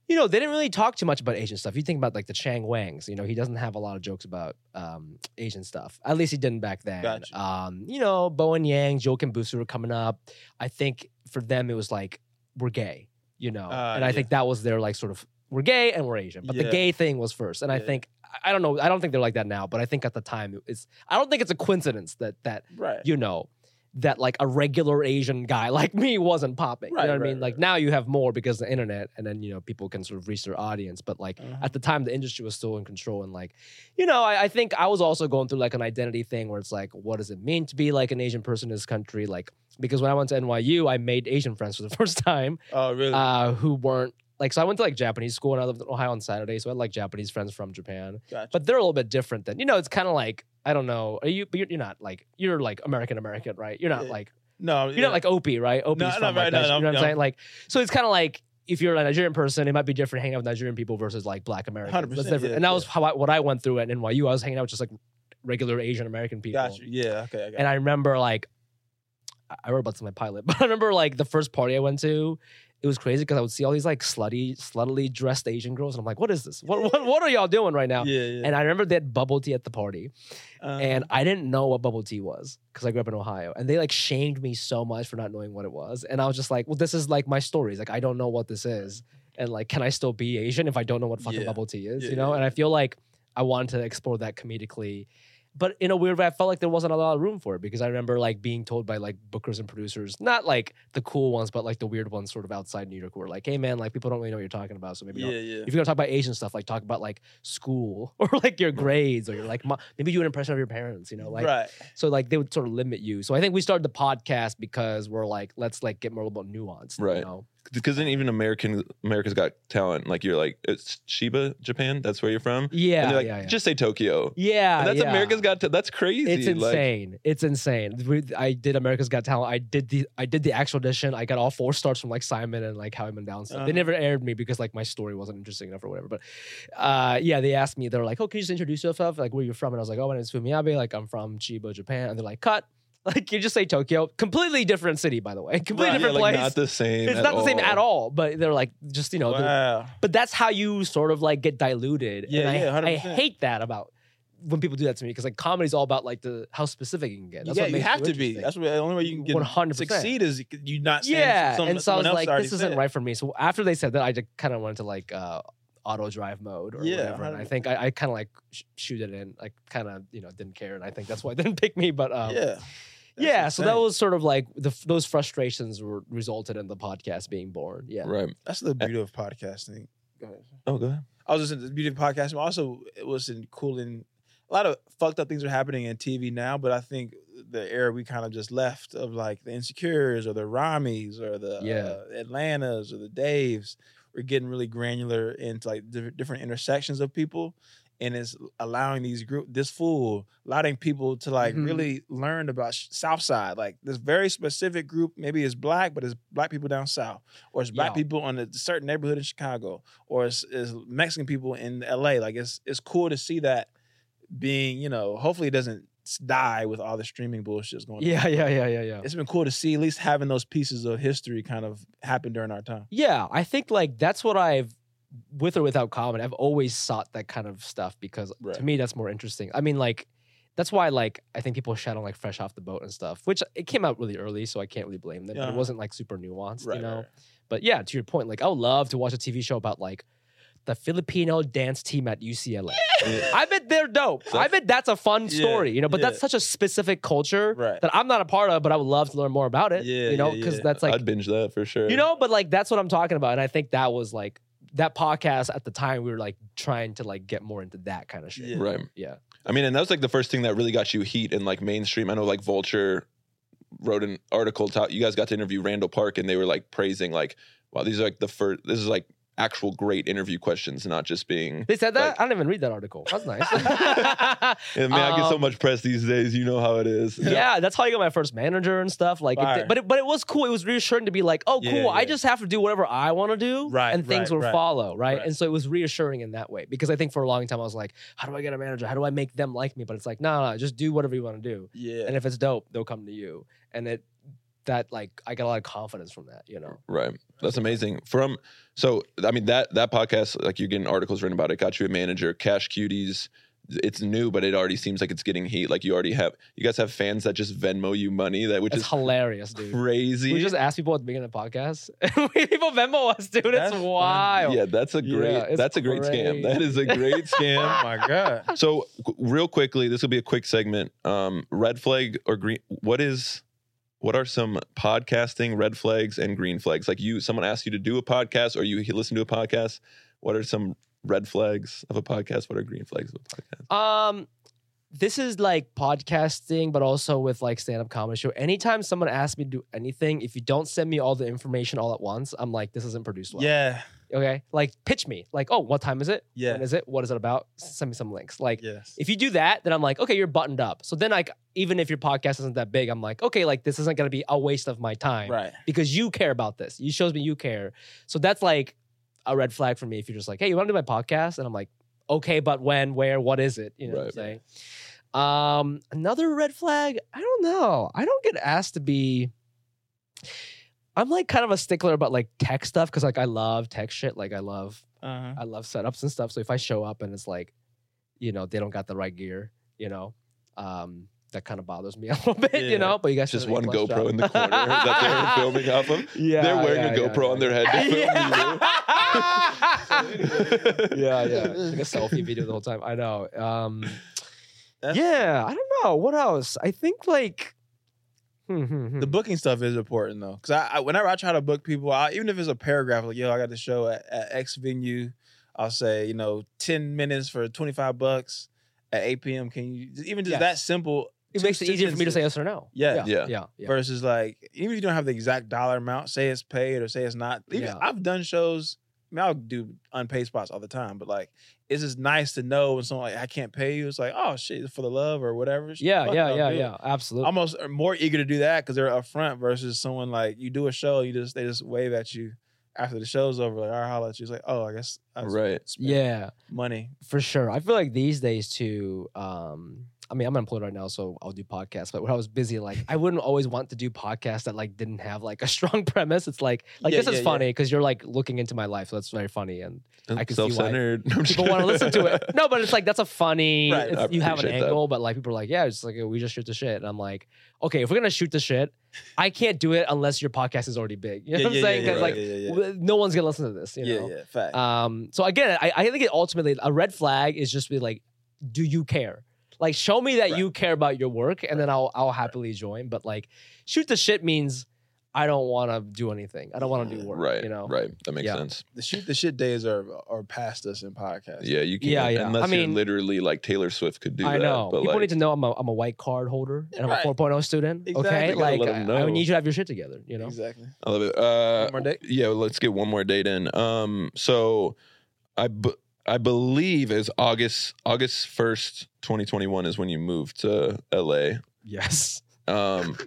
you know, they didn't really talk too much about Asian stuff. You think about like the Chang Wangs, you know, he doesn't have a lot of jokes about um, Asian stuff. At least he didn't back then. Gotcha. Um, you know, Bowen Yang, Joel Kim Booster were coming up. I think for them it was like, we're gay, you know. Ah, and I yeah. think that was their like sort of we're gay and we're Asian. But the gay thing was first. And I think I don't know, I don't think they're like that now, but I think at the time it's I don't think it's a coincidence that that Right. you know that like a regular Asian guy like me wasn't popping. Right, you know what I right, mean? Like right. now you have more because of the internet and then, you know, people can sort of reach their audience. But like Uh-huh. at the time the industry was still in control and like, you know, I, I think I was also going through like an identity thing where it's like, what does it mean to be like an Asian person in this country? Like because when I went to NYU, I made Asian friends for the first time Oh, really? uh, who weren't like so I went to like Japanese school and I lived in Ohio on Saturday, so I had like Japanese friends from Japan. gotcha. But they're a little bit different than you know. It's kind of like I don't know. Are you? But you're, you're not like you're like American American, right? You're not like no, you're not like Opie, right? Opie's No, from no, like no, no, you know what I'm saying? Like so, it's kind of like if you're a Nigerian person, it might be different hanging out with Nigerian people versus like Black Americans. 100%, That's different. yeah, and that was yeah. how I, what I went through at NYU. I was hanging out with just like regular Asian American people. Gotcha. Yeah. Okay. I And I remember like I- I wrote about this in my pilot, but I remember like the first party I went to, it was crazy because I would see all these like slutty, sluttily dressed Asian girls, and I'm like, what is this? What what, what are y'all doing right now? Yeah, yeah. And I remember they had bubble tea at the party, Um, and I didn't know what bubble tea was because I grew up in Ohio, and they like shamed me so much for not knowing what it was, and I was just like, well, this is like my stories. Like I don't know what this is, and like, can I still be Asian if I don't know what fucking Yeah. bubble tea is? You know? And I feel like I wanted to explore that comedically. But in a weird way, I felt like there wasn't a lot of room for it because I remember like being told by like bookers and producers, not like the cool ones, but like the weird ones sort of outside New York who were like, hey man, like people don't really know what you're talking about. So maybe yeah, don't yeah. if you're gonna talk about Asian stuff, like talk about like school or like your grades or your like mo- maybe do an impression of your parents, you know, like right. so like they would sort of limit you. So I think we started the podcast because we're like let's like get more about nuance, Right. You know? Because then even American America's Got Talent, like you're like it's Chiba, Japan. That's where you're from. Yeah, and they're like, yeah, yeah. just say Tokyo. yeah, And that's yeah. America's Got. Ta- that's crazy. It's Like, insane. it's insane. We- I did America's Got Talent. I did the I did the actual audition. I got all four stars from like Simon and like Howie Mandel stuff. They Uh-huh. never aired me because like my story wasn't interesting enough or whatever. But uh, yeah, they asked me. They were like, "Oh, can you just introduce yourself? Like, where you're from?" And I was like, "Oh, my name is Fumi Abe. Like, I'm from Chiba, Japan." And they're like, "Cut." Like, you just say Tokyo. Completely different city, by the way. Completely Right, yeah, different like place. not the same. it's not the same at all. all. But they're like, just you know, wow. but that's how you sort of like get diluted. Yeah, and yeah, I, I 100%. hate that about when people do that to me because like comedy's all about like the how specific you can get. That's yeah, what you have you to be. That's what the only way you can get 100%. succeed is you not yeah. some, and so I was like, this isn't said. right for me. So after they said that, I just kind of went into like uh, auto drive mode or Yeah, whatever. And I think I, I kind of like sh- shoot it in, like kind of you know didn't care, and I think that's why they didn't pick me. But um, yeah. That's yeah. So that was sort of like the, those frustrations were resulted in the podcast being born. Yeah. Right. That's the beauty of podcasting. Go ahead. Oh, go ahead. I was just in the beauty of podcasting. Also, it was in cool and a lot of fucked up things are happening in TV now, but I think the era we kind of just left of like the Insecures or the Ramys or the Yeah. uh, Atlantas or the Daves, we're getting really granular into like different intersections of people. And it's allowing these group, this fool, allowing people to like Mhm. really learn about sh- South Side, like this very specific group. Maybe it's black, but it's black people down south, or it's black people in a certain neighborhood in Chicago, or it's, it's Mexican people in LA. Like it's it's cool to see that being, you know, hopefully it doesn't die with all the streaming bullshit going on. Yeah. Yeah. Yeah. Yeah. Yeah. It's been cool to see at least having those pieces of history kind of happen during our time. Yeah, I think like that's what I've with or without comedy, I've always sought that kind of stuff because Right. to me that's more interesting. I mean, like that's why like I think people shat on like fresh off the boat and stuff, which it came out really early, so I can't really blame them. Yeah. it uh-huh. wasn't like super nuanced, Right, you know. right. But yeah, to your point, like I would love to watch a TV show about like the Filipino dance team at UCLA. I bet they're dope. So- I bet that's a fun Yeah, story, you know. But yeah. that's such a specific culture Right. that I'm not a part of, but I would love to learn more about it. Yeah, you know, yeah, because yeah. that's like I'd binge that for sure. you know, but like that's what I'm talking about. And I think that was like that podcast at the time we were like trying to like get more into that kind of shit. Yeah. Right. Yeah. I mean, and that was like the first thing that really got you heat in like mainstream. I know like Vulture wrote an article. Ta- you guys got to interview Randall Park, and they were like praising like, wow, these are like the first. This is like actual great interview questions, not just being. They said that? Like- I didn't even read that article. That's nice. And man, I get so Um, much press these days. You know how it is. yeah, that's how I got my first manager and stuff. Like, it did- but it, but it was cool. It was reassuring to be like, oh, cool. Yeah, I just have to do whatever I want to do, Right, and things right, will right. follow, right? Right. And so it was reassuring in that way because I think for a long time I was like, how do I get a manager? How do I make them like me? But it's like, no, no, just do whatever you want to do, Yeah. and if it's dope, they'll come to you. And it that like I got a lot of confidence from that, you know. Right. That's amazing. From so I mean that that podcast, like you're getting articles written about it, got you a manager, Cash Cuties. It's new, but it already seems like it's getting heat. Like you already have you guys have fans that just Venmo you money that which It's is hilarious, dude. crazy. We just ask people at the beginning of the podcast. people Venmo us, dude. It's That's funny. wild. yeah, that's a great it's that's a great scam. That is a great scam. oh my god. so qu- real quickly, this will be a quick segment. Um, red flag or green what is what are some podcasting red flags and green flags? Like you someone asks you to do a podcast or you listen to a podcast, what are some red flags of a podcast? What are green flags of a podcast? Um, this is like podcasting, but also with like stand-up comedy show. Anytime someone asks me to do anything, if you don't send me all the information all at once, I'm like, this isn't produced well. Yeah. Okay. Like pitch me. Like, oh, what time is it? Yeah. When is it? What is it about? Send me some links. Like Yes. if you do that, then I'm like, okay, you're buttoned up. So then like even if your podcast isn't that big, I'm like, okay, like this isn't gonna be a waste of my time. Right. because you care about this. You shows me you care. So that's like a red flag for me if you're just like, hey, you want to do my podcast? And I'm like, okay, but when, where, what is it? You know what I'm saying? Um, another red flag, I don't know. I don't get asked to be I'm like kind of a stickler about like tech stuff because like I love tech shit. Like I love Uh-huh. I love setups and stuff. So if I show up and it's like, you know, they don't got the right gear, you know, um, that kind of bothers me a little bit, Yeah. you know. But you guys Just one GoPro job. in the corner that they're filming off of. Yeah, They're wearing a GoPro yeah, on their head to film you. yeah, yeah, like a selfie video the whole time. I know. Um, yeah, I don't know what else. I think like. The booking stuff is important though, because I, I whenever I try to book people, I, even if it's a paragraph, like yo, I got the show at, at X venue, I'll say you know ten minutes for twenty five bucks at eight p.m. Can you even just Yes. that simple? it two makes it easier for me to say yes or no. Yeah. yeah, Yeah. yeah. yeah. Versus like even if you don't have the exact dollar amount, say it's paid or say it's not. Even, Yeah. I've done shows. I mean, I'll do unpaid spots all the time, but like it's just nice to know when someone like I can't pay you. It's like oh shit, for the love or whatever. Yeah, yeah, no, yeah, do it. yeah. Absolutely. almost more eager to do that because they're upfront versus someone like you do a show, you just they just wave at you after the show's over, like, all right, holla at you. It's like, oh, I guess I Right. yeah. money. For sure. I feel like these days too, um, I mean, I'm unemployed right now, so I'll do podcasts. But when I was busy, like I wouldn't always want to do podcasts that like didn't have like a strong premise. It's like like Yeah, this yeah, is funny because you're like looking into my life, so that's very funny and I can see why Self-centered. No, I'm people want to listen to it. No, but it's like that's a funny. Right, you have an appreciate that. angle, but like people are like, yeah, it's like we just shoot the shit, and I'm like, okay, if we're gonna shoot the shit, I can't do it unless your podcast is already big. You know Yeah, what I'm yeah, saying? Because yeah, like yeah, yeah, yeah. no one's gonna listen to this. You yeah, know? yeah, fact. Um, so again, I, I think it ultimately a red flag is just be like, do you care? Like, show me that Right. you care about your work, and then I'll I'll happily join. But like, shoot the shit means I don't want to do anything. I don't want to do work. Right. You know. Right. That makes Yeah. sense. the shoot the shit days are are past us in podcasts. Yeah, you can't. Yeah, yeah. Unless I mean- you're literally like Taylor Swift could do I that. know. But People like, need to know I'm a, I'm a white card holder and I'm Right. a 4.0 student. Exactly. Okay, like let I, 'em I need you to have your shit together. You know. exactly. I love it. Uh, One more date? Yeah, let's get one more date in. Um, so I b- I believe is August August first, twenty twenty one is when you moved to LA. Yes. Um,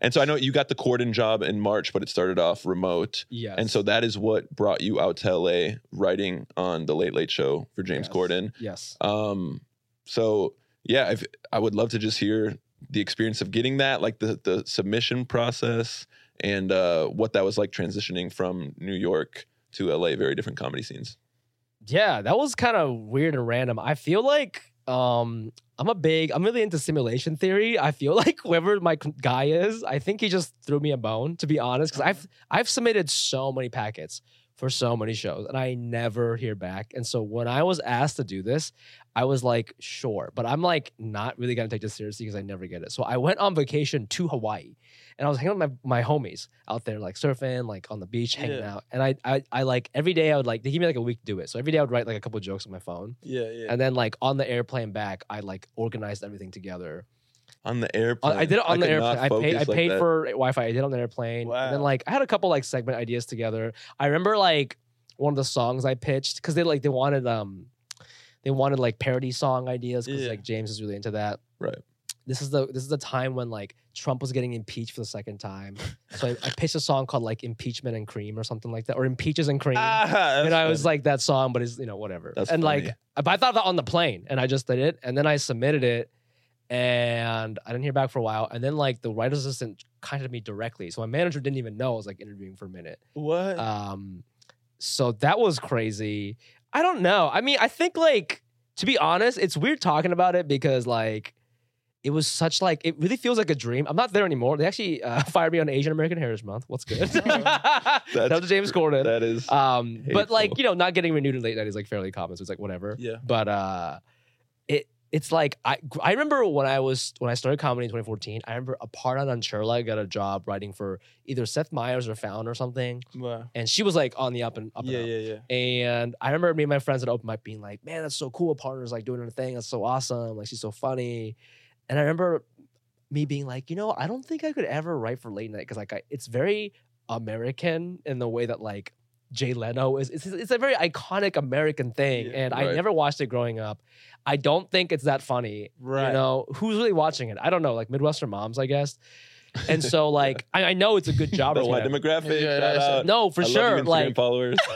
and so I know you got the Corden job in March, but it started off remote. Yes. And so that is what brought you out to LA, writing on the Late Late Show for James Yes. Corden. Yes. Um, so yeah, if, I would love to just hear the experience of getting that, like the the submission process, and uh, what that was like transitioning from New York to LA. Very different comedy scenes. Yeah, that was kind of weird and random. I feel like um I'm a big I'm really into simulation theory. I feel like whoever my guy is, I think he just threw me a bone to be honest cuz I've I've submitted so many packets for so many shows and I never hear back. And so when I was asked to do this, I was like, sure, but I'm like not really to take this seriously because I never get it. So I went on vacation to Hawaii and I was hanging out with my, my homies out there, like surfing, like on the beach, hanging Yeah. out. And I, I, I like every day I would like, they give me like a week to do it. So every day I would write like a couple jokes on my phone. Yeah, yeah. And then like on the airplane back, I like organized everything together. On the airplane, I did it on the could not airplane. I paid, I focus like paid that. for Wi-Fi. I did it on the airplane. And then Wow. like I had a couple like segment ideas together. I remember like one of the songs I pitched because they like they wanted um they wanted like parody song ideas because Yeah. like James is really into that. Right. This is the this is the time when like Trump was getting impeached for the second time. So I, I pitched a song called like Impeachment and Cream or something like that, or Impeaches and Cream. Ah, and I was like that song, but it's you know whatever. That's and funny. like, but I thought that on the plane, and I just did it, and then I submitted it, and I didn't hear back for a while, and then like the writer's assistant contacted me directly, so my manager didn't even know I was like interviewing for a minute. what? Um, so that was crazy. I don't know. I mean, I think like to be honest, it's weird talking about it because like it was such like it really feels like a dream. I'm not there anymore. They actually uh, fired me on Asian American Heritage Month. What's good? that was James Corden. That is Um, but like you know, not getting renewed in late night is like fairly common. So it's like whatever. yeah. But uh, it's like I I remember when I was when I started comedy in 2014. I remember Aparna Nancherla got a job writing for either Seth Meyers or Fallon or something, Wow. and she was like on the up and up. Yeah, and up. yeah, yeah. And I remember me and my friends at open mic being like, "Man, that's so cool. Aparna's like doing her thing. That's so awesome. Like she's so funny." And I remember me being like, you know, I don't think I could ever write for late night because like I, it's very American in the way that like Jay Leno is. It's, it's a very iconic American thing, Yeah, and I never watched it growing up. I don't think it's that funny. Right. You know, who's really watching it? I don't know. Like Midwestern moms, I guess. And so like I, I know it's a good job that's or my demographic. Yeah, Shout that's- out. No, for I love you, sure. Instagram like followers.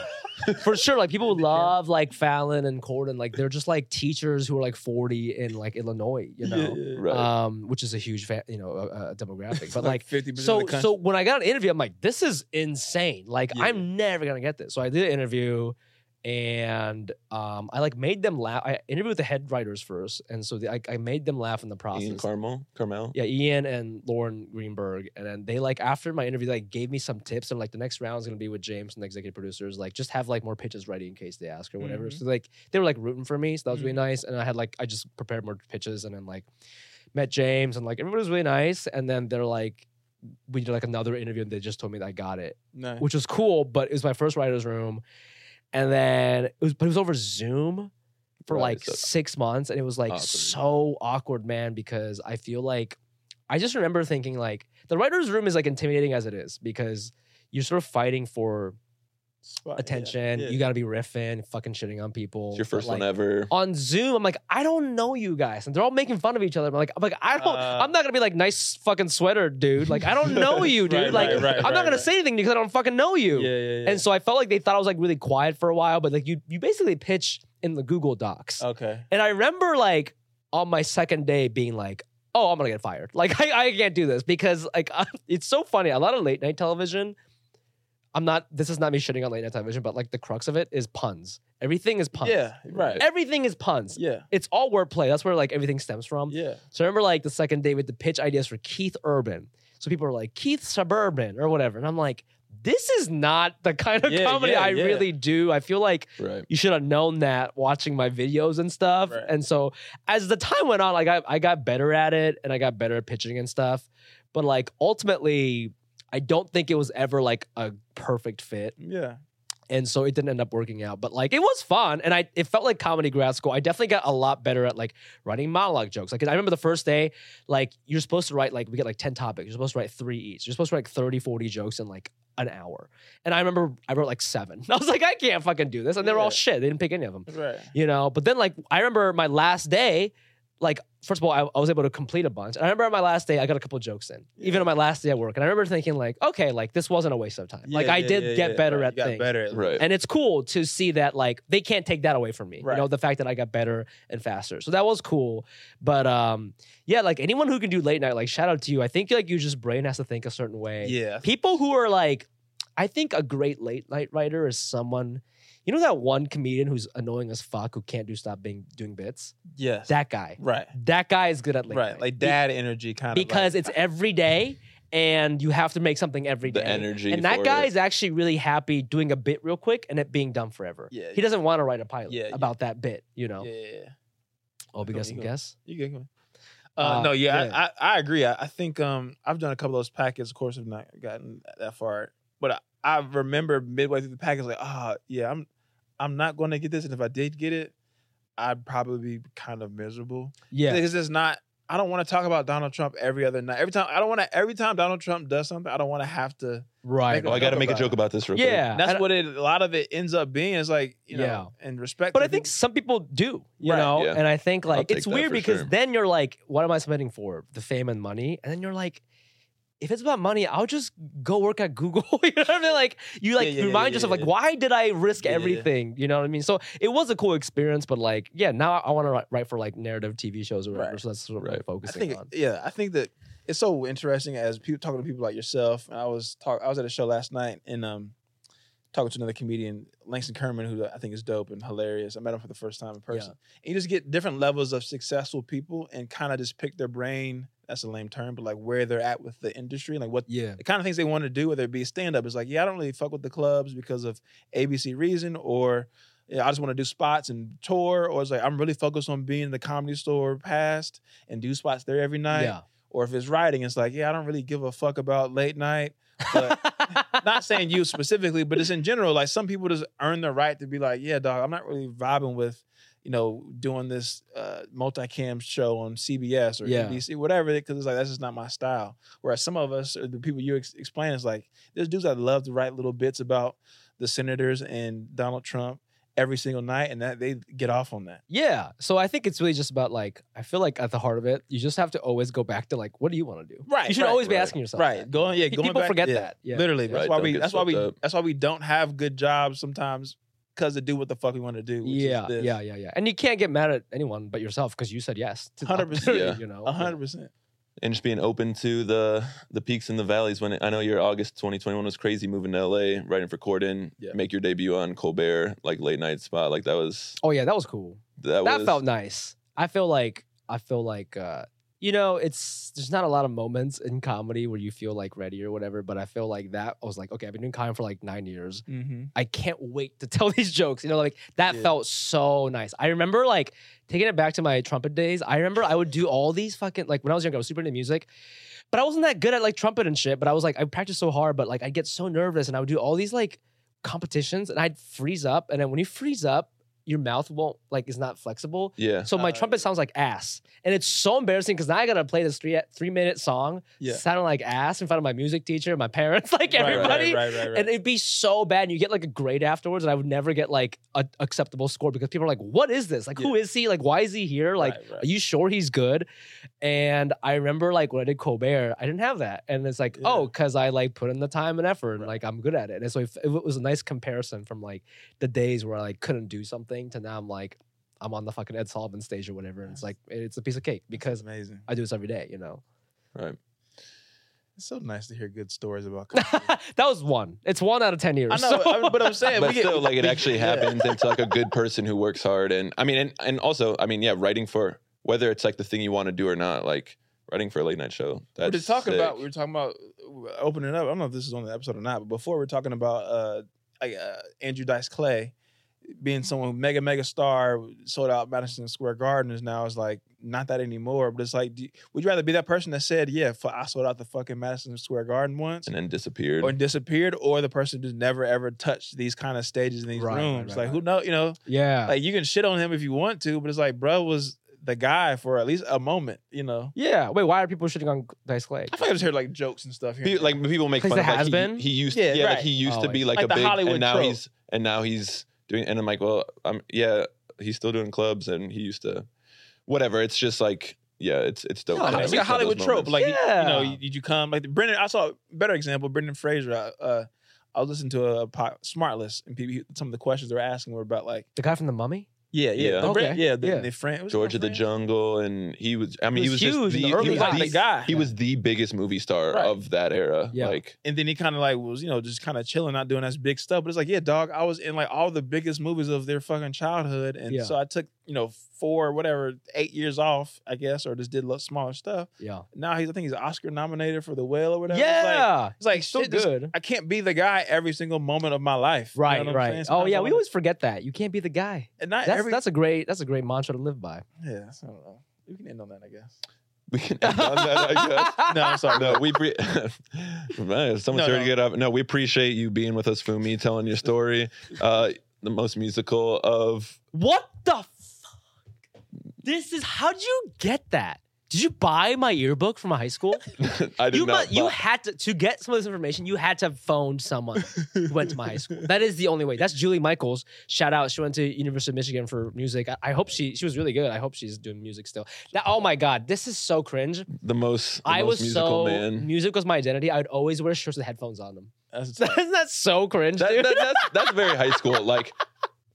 for sure. Like people They can. love like Fallon and Corden. Like they're just like teachers who are like 40 in like Illinois, you know, Right. um, which is a huge fa- you know uh, uh, demographic. But like fifty percent so of the country. so when I got an interview, I'm like, this is insane. Like Yeah. I'm never gonna get this. So I did an interview, and um, I like made them laugh. I interviewed the head writers first, and so the, I, I made them laugh in the process. Ian Karmel, Karmel. Yeah, Ian and Lauren Greenberg, and then they like after my interview, they, like gave me some tips, and like the next round is gonna be with James and the executive producers. Like just have like more pitches ready in case they ask or whatever. Mhm. So like they were like rooting for me, so that was really Mhm. nice. And I had like I just prepared more pitches, and then like met James, and like everybody was really nice. And then they're like, we did like another interview, and they just told me that I got it, Nice. which was cool. But it was my first writers' room, and then it was, but it was over Zoom for Right, like so- six months, and it was like Awkward. so awkward, man. Because I feel like I just remember thinking like the writers' room is like intimidating as it is because you're sort of fighting for Spot- attention. yeah. You got to be riffing, fucking shitting on people. It's your But, first one ever. On Zoom, I'm like, I don't know you guys, and they're all making fun of each other. I'm like, I'm like, I don't. Uh, I'm not gonna be like nice fucking sweater, dude. Like, I don't know you, dude. Right, like, right, right, I'm right, not gonna right. say anything because I don't fucking know you. Yeah, yeah, yeah. And so I felt like they thought I was like really quiet for a while, but like you, you basically pitch in the Google Docs. okay. And I remember like on my second day being like, oh, I'm gonna get fired. Like I, I can't do this because like it's so funny. A lot of late night television. I'm not. This is not me shitting on late night television, but like the crux of it is puns. Everything is puns. Yeah, right. Everything is puns. Yeah, It's all wordplay. That's where like everything stems from. yeah. So I remember like the second day with the pitch ideas for Keith Urban. So people are like Keith Suburban or whatever, and I'm like, this is not the kind of Yeah, comedy yeah, I yeah. really do. I feel like Right. you should have known that watching my videos and stuff. Right. And so as the time went on, like I, I got better at it and I got better at pitching and stuff. But like ultimately, I don't think it was ever like a perfect fit. Yeah. And so it didn't end up working out. But like it was fun. And I it felt like comedy grad school. I definitely got a lot better at like writing monologue jokes. Like I remember the first day, like you're supposed to write like we get like 10 topics. You're supposed to write three each. You're supposed to write 30, 40 jokes in like an hour. And I remember I wrote like seven. I was like, I can't fucking do this. And they were all shit. They didn't pick any of them Right. you know. But then like I remember my last day, like first of all, I, I was able to complete a bunch. And I remember on my last day, I got a couple jokes in, even on my last day at work. And I remember thinking like, okay, like this wasn't a waste of time. like I yeah, did yeah, get yeah. better Right. at You got things. better at Right. And it's cool to see that like they can't take that away from me. Right. You know, the fact that I got better and faster. So that was cool. But um yeah, like anyone who can do late night, like shout out to you. I think like you just brain has to think a certain way Yeah. people who are like i think a great late night writer is someone you know that one comedian who's annoying as fuck who can't do stop being doing bits Yes. that guy right. that guy is good at late right. night. Like dad energy kind of. because it's every day and you have to make something every day The energy. and that for guy it. is actually really happy doing a bit real quick and it being done forever Yeah. he doesn't want to write a pilot Yeah, yeah. about that bit you know Yeah. yeah, yeah. oh got some you guess You get uh, Uh, no, yeah, yeah. I, I, I agree. I, I think um, I've done a couple of those packets. Of course, I've not gotten that far, but I, I remember midway through the package, like, ah, yeah, I'm, I'm not going to get this, and if I did get it, I'd probably be kind of miserable. yeah Because it's not. I don't want to talk about Donald Trump every other night. Every time I don't want to. Every time Donald Trump does something, I don't want to have to. right Oh, I got to make a joke it. about this real yeah That's what it. A lot of it ends up being. Is like you know, and respect. But I think people- some people do, you Right, know? yeah. And I think like take it's weird because sure. then you're like, what am I submitting for? The fame and money. And then you're like, if it's about money, I'll just go work at Google. you know what I mean? Like you like Yeah, yeah, remind yeah, yourself, like, why did I risk everything? You know what I mean? So it was a cool experience, but like, yeah, now I want to write, write for like narrative TV shows or whatever. Right. So that's what Right. I'm I focusing think, on. yeah, I think that it's so interesting as people talking to people like yourself. And I was talk, I was at a show last night and um, talking to another comedian, Langston Kerman, who I think is dope and hilarious. I met him for the first time in person. And you just get different levels of successful people and kind of just pick their brain. That's a lame term, but like where they're at with the industry, like what Yeah. the kind of things they want to do, whether it be stand up, is like, yeah, I don't really fuck with the clubs because of ABC reason, or yeah, I just want to do spots and tour, or it's like I'm really focused on being in the comedy store past and do spots there every night. Yeah. Or if it's writing, it's like, yeah, I don't really give a fuck about late night. But not saying you specifically, but it's in general. Like some people just earn the right to be like, yeah, dog, I'm not really vibing with, you know, doing this uh, multicam show on CBS or Yeah. NBC, whatever, because it's like that's just not my style. Whereas some of us, or the people you ex- explain, is like there's dudes that love to write little bits about the senators and Donald Trump every single night, and that they get off on that. Yeah. So I think it's really just about like, I feel like at the heart of it, you just have to always go back to like, what do you want to do? Right, You should right, always be asking yourself. Right, that. going yeah, Pe- going People back- forget yeah. that. Yeah. Literally, that's Right, why don't we. That's why we. up. That's why we don't have good jobs sometimes because to do what the fuck we want to do. Which yeah, is this. yeah, yeah, yeah. And you can't get mad at anyone but yourself because you said yes. 100%, yeah. You know, a hundred percent. and just being open to the the peaks and the valleys. When it, I know your August 2021 was crazy, moving to LA, writing for Corden, Yeah. make your debut on Colbert, like late night spot, like that was Oh yeah, that was cool. that, that was felt nice. I feel like I feel like uh you know, it's there's not a lot of moments in comedy where you feel like ready or whatever, but I feel like that I was like, okay, I've been doing comedy for like nine years. Mm-hmm. I can't wait to tell these jokes. You know, like that Yeah. felt so nice. I remember like taking it back to my trumpet days. I remember I would do all these fucking like when I was younger, I was super into music. But I wasn't that good at like trumpet and shit. But I was like, I practiced so hard, but like I'd get so nervous and I would do all these like competitions and I'd freeze up. And then when you freeze up, your mouth won't like is not flexible. yeah. So my Uh, trumpet sounds like ass, and it's so embarrassing because now I gotta play this three three minute song, Yeah. sounding like ass in front of my music teacher, my parents, like Right, right, everybody, Right, right, right. and it'd be so bad. And you get like a grade afterwards, and I would never get like a acceptable score because people are like, "What is this? Like, who is he? Like, why is he here? Like, Right, right. are you sure he's good?" And I remember like when I did Colbert, I didn't have that, and it's like, Yeah. oh, because I like put in the time and effort, and like I'm good at it. And so it, it was a nice comparison from like the days where I like couldn't do something to now I'm like. I'm on the fucking Ed Sullivan stage or whatever, and it's like it's a piece of cake because amazing. I do this every day, you know. Right. It's so nice to hear good stories about. comedy. that was one. It's one out of ten years. I know, so- I- but I'm saying but we get- still, like it we- actually yeah. happens. and It's like a good person who works hard, and I mean, and, and also, I mean, yeah, writing for whether it's like the thing you want to do or not, like writing for a late night show. That's we're just talking sick. about we were talking about uh, opening up. I don't know if this is on the episode or not, but before we are talking about uh, uh Andrew Dice Clay being someone mega mega star sold out Madison Square Garden is now is like not that anymore. But it's like, do you- would you rather be that person that said, "Yeah, fu- I sold out the fucking Madison Square Garden once," and then disappeared. or disappeared, or the person just never ever touched these kind of stages in these Right, right, rooms? right, like, right. who know? You know, yeah. like you can shit on him if you want to, but it's like, bro was the guy for at least a moment. You know, yeah. Wait, why are people shitting on Dice Clay? I feel like I just heard like jokes and stuff. Here People, there. like people make Because fun of the like he, has-been? he used Yeah, yeah, like he used Oh, to be like, Like a the big Hollywood and now trope. he's and now he's doing and I'm like well I'm yeah he's still doing clubs and he used to whatever it's just like yeah it's it's dope No, to no, it's like a Hollywood trope. moments. Like, you- you know, Yeah. you- did you come? Like Brendan, I saw a better example. Brendan Fraser. Uh, uh, I was listening to a po- List, and people, some of the questions they were asking were about like, The guy from the Mummy. Yeah, yeah, Yeah. the Bren- Okay. yeah, the, Yeah. the friend, was it George of the? Jungle and he was I mean He he was was, huge just the, the he was the guy. he was the biggest movie star Right. of that era Yeah. like and then he kind of like was, you know, just kind of chilling, not doing as big stuff. But it's like, yeah, dog, I was in like all the biggest movies of their fucking childhood, and Yeah. so I took, you know, four, whatever, eight years off, I guess, or just did lo- smaller stuff. Yeah. Now he's, I think he's Oscar nominated for The Whale or whatever. It's like, Yeah. it's like, so shit, this- good. I can't be the guy every single moment of my life. You know Right, what right. Oh yeah, we always forget that. You can't be the guy. and not That's every. that's a great that's a great mantra to live by. yeah, I don't know. We can end on that, I guess. we can end on that I guess No, I'm sorry. no we pre- man someone's No, ready no. to get up no we appreciate you being with us Fumi telling your story uh the most musical of What the fuck? This is how did you get that? Did you buy my yearbook from a high school? I did you not mu- you buy- had to to get some of this information. You had to have phoned someone who went to my high school. That is the only way. That's Julie Michaels. Shout out. She went to University of Michigan for music. I, I hope she she was really good. I hope she's doing music still. That, oh my god, this is so cringe. the most the I most was musical so man music was my identity. I would always wear shirts with headphones on them. That's Isn't that so cringe, That, dude? that, that's that's very high school. Like,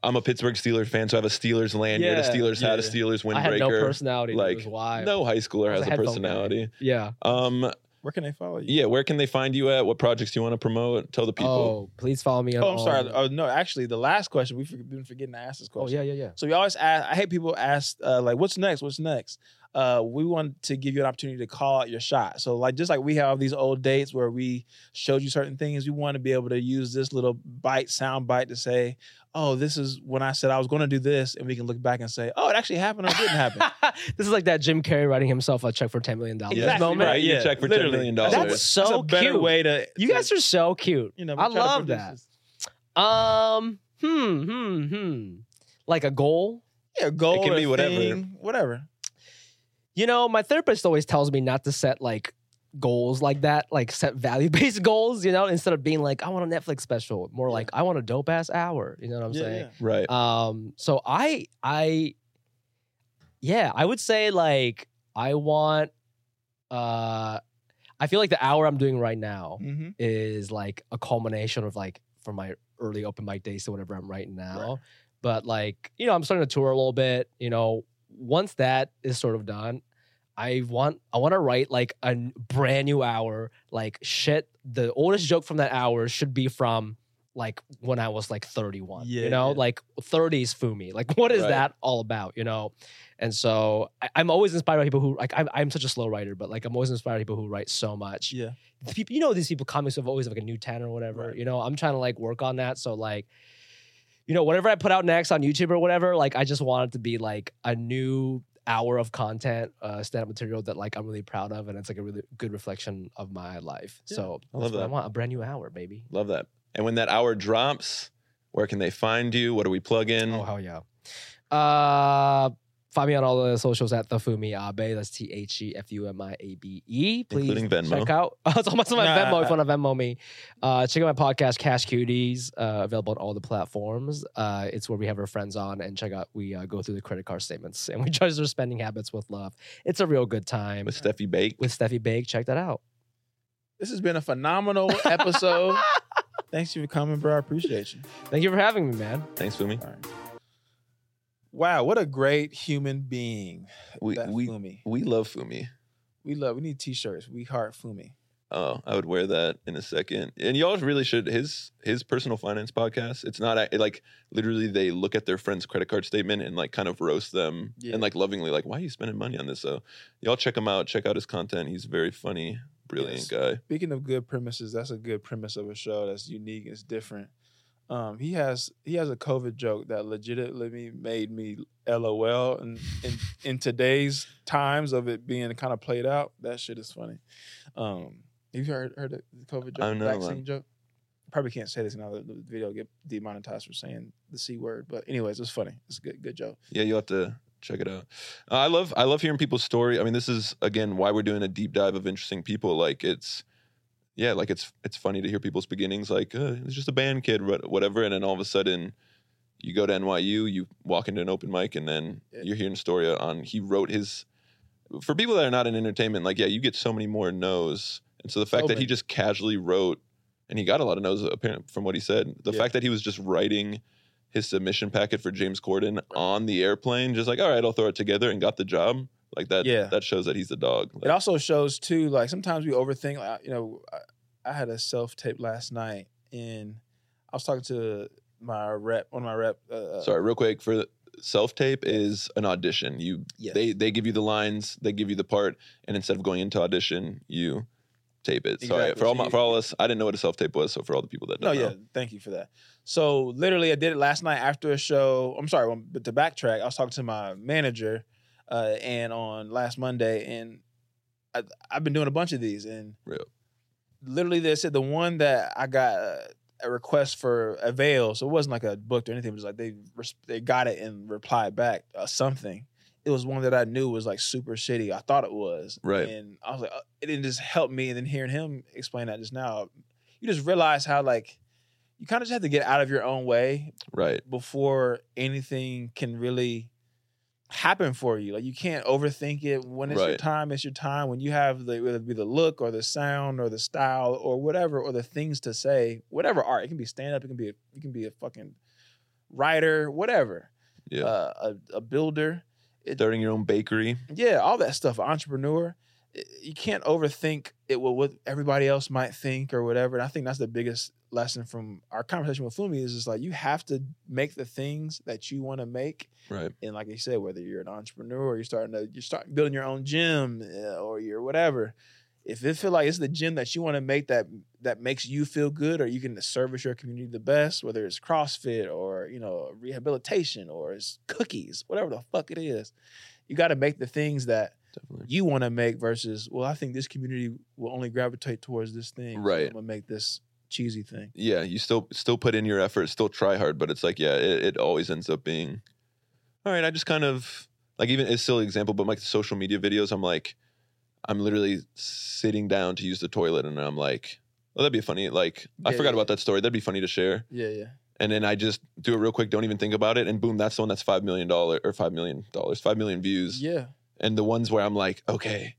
I'm a Pittsburgh Steelers fan, so I have a Steelers lanyard, Yeah, a Steelers hat, a. Steelers windbreaker. I had no personality. Like, it was Like, wild. No high schooler has a a headphone guy. personality. Yeah. Um, where can they follow you? yeah, where can they find you at? What projects do you want to promote? Tell the people. Oh, please follow me. On Oh, I'm sorry. Oh, no, actually, the last question we've been forgetting to ask this Oh question. yeah, yeah, yeah. So we always ask. I hate people ask uh, like, "What's next? What's next?" Uh, we want to give you an opportunity to call out your shot. So like, just like we have these old dates where we showed you certain things, we want to be able to use this little bite, sound bite to say, "Oh, this is when I said I was going to do this," and we can look back and say, "Oh, it actually happened or it didn't happen." this is like that Jim Carrey writing himself a check for ten million dollars Exactly moment. right. You check for $10 literally. million. That's That's, so that's a better cute. way to. You guys are so cute. you know, I love that. this. Um, hmm, hmm, hmm. Like a goal. Yeah, goal It can be whatever. thing, whatever. You know, my therapist always tells me not to set like goals like that, like set value based goals. You know, instead of being like, I want a Netflix special, more like I want a dope ass hour. You know what I'm yeah, saying? yeah. Right. Um, so I I yeah, I would say like I want uh I feel like the hour I'm doing right now Mm-hmm. is like a culmination of like from my early open mic days to whatever I'm writing now. But like, you know, I'm starting to tour a little bit. You know, once that is sort of done, I want I want to write like a brand new hour. Like shit, the oldest joke from that hour should be from like when I was like 31. Yeah, you know, yeah. like 30s Fumi. Like what is Right. that all about? You know, and so I, I'm always inspired by people who like I'm, I'm such a slow writer, but like I'm always inspired by people who write so much Yeah. the people you know these people comics have always like a new 10 or whatever Right. you know i'm trying to like work on that so like you know whatever i put out next on youtube or whatever like i just want it to be like a new hour of content uh stand-up material that like i'm really proud of and it's like a really good reflection of my life Yeah, so I love that's what i want a brand new hour baby Love that. And when that hour drops, where can they find you? What do we plug in? oh hell yeah uh Find me on all the socials at the Fumi Abe. That's T H E F U M I A B E. Please Including Venmo. check out. it's almost on my Nah. Venmo. If you want to Venmo me, uh, check out my podcast, Cash Cuties, uh, available on all the platforms. Uh, it's where we have our friends on and check out. We uh, go through the credit card statements and we judge their spending habits with love. It's a real good time with Steffi Bake. with Steffi Bake. Check that out. This has been a phenomenal episode. Thanks for coming, bro. I appreciate you. Thank you for having me, man. Thanks, Fumi. All right. Wow, what a great human being. We we Fumi. we love Fumi. We love. We need t-shirts. We heart Fumi. Oh, I would wear that in a second. And y'all really should his his personal finance podcast. It's not like literally they look at their friend's credit card statement and like kind of roast them Yeah. and like lovingly like why are you spending money on this? So y'all check him out. Check out his content. He's very funny, brilliant Yes. guy. Speaking of good premises, that's a good premise of a show. That's unique. It's different. Um, he has he has a COVID joke that legitimately made me LOL. And in, in today's times of it being kind of played out, that shit is funny. Um, have you heard heard the COVID joke? I know, vaccine man. joke. Probably can't say this now. The video get demonetized for saying the c word. But anyways, it's funny. It's a good good joke. Yeah, you'll have to check it out. Uh, I love I love hearing people's story. I mean, this is again why we're doing a deep dive of interesting people. Like it's yeah, like it's it's funny to hear people's beginnings. Like uh, it's just a band kid, whatever, and then all of a sudden you go to NYU, you walk into an open mic, and then you're hearing a story on he wrote his. For people that are not in entertainment, like yeah, you get so many more no's, and so the fact that he just casually wrote, and he got a lot of no's apparent from what he said. The Yeah. fact that he was just writing his submission packet for James Corden on the airplane, just like, all right, I'll throw it together and got the job. Like that, Yeah. that shows that he's a dog. It also shows too, like sometimes we overthink. Like, you know, I, I had a self tape last night, and I was talking to my rep, one of my rep. Uh, sorry, real quick for self tape is an audition. You Yes. they they give you the lines, they give you the part, and instead of going into audition, you tape it. Sorry Exactly. for all my, for all us, I didn't know what a self tape was. So for all the people that No, don't yeah, know, thank you for that. So literally, I did it last night after a show. I'm sorry, but to backtrack, I was talking to my manager, uh, and on last Monday, and I, I've been doing a bunch of these, and Real. literally, they said the one that I got uh, a request for a veil, so it wasn't like a book or anything. It was like they res- they got it and replied back uh, something. It was one that I knew was like super shitty. I thought it was, Right. And I was like, uh, it didn't just help me. And then hearing him explain that just now, you just realize how like you kind of just have to get out of your own way right? before anything can really happen for you. Like you can't overthink it. When it's your time, it's your time. When you have the whether it be the look or the sound or the style or whatever or the things to say, whatever art. It can be stand up. It can be a, it can be a fucking writer, whatever. Yeah, Uh, a, a builder. It, starting your own bakery. yeah, all that stuff. Entrepreneur. You can't overthink it. What what everybody else might think or whatever. And I think that's the biggest lesson from our conversation with Fumi is just like you have to make the things that you want to make. Right, And like I said, whether you're an entrepreneur or you're starting to you're starting building your own gym uh, or you're whatever. If it feel like it's the gym that you want to make that that makes you feel good, or you can service your community the best, whether it's CrossFit or you know rehabilitation or it's cookies, whatever the fuck it is, you got to make the things that definitely. you want to make versus well, I think this community will only gravitate towards this thing. so Right. I'm gonna make this cheesy thing. yeah, you still still put in your effort, still try hard, but it's like yeah, it, it always ends up being all right. I just kind of like even it's still an example, but like the social media videos, I'm like, I'm literally sitting down to use the toilet, and I'm like, oh, that'd be funny. Like I forgot yeah. about that story. That'd be funny to share. Yeah, yeah. And then I just do it real quick, don't even think about it, and boom, that's the one that's five million dollar or five million dollars, five million views. Yeah. And the ones where I'm like, okay,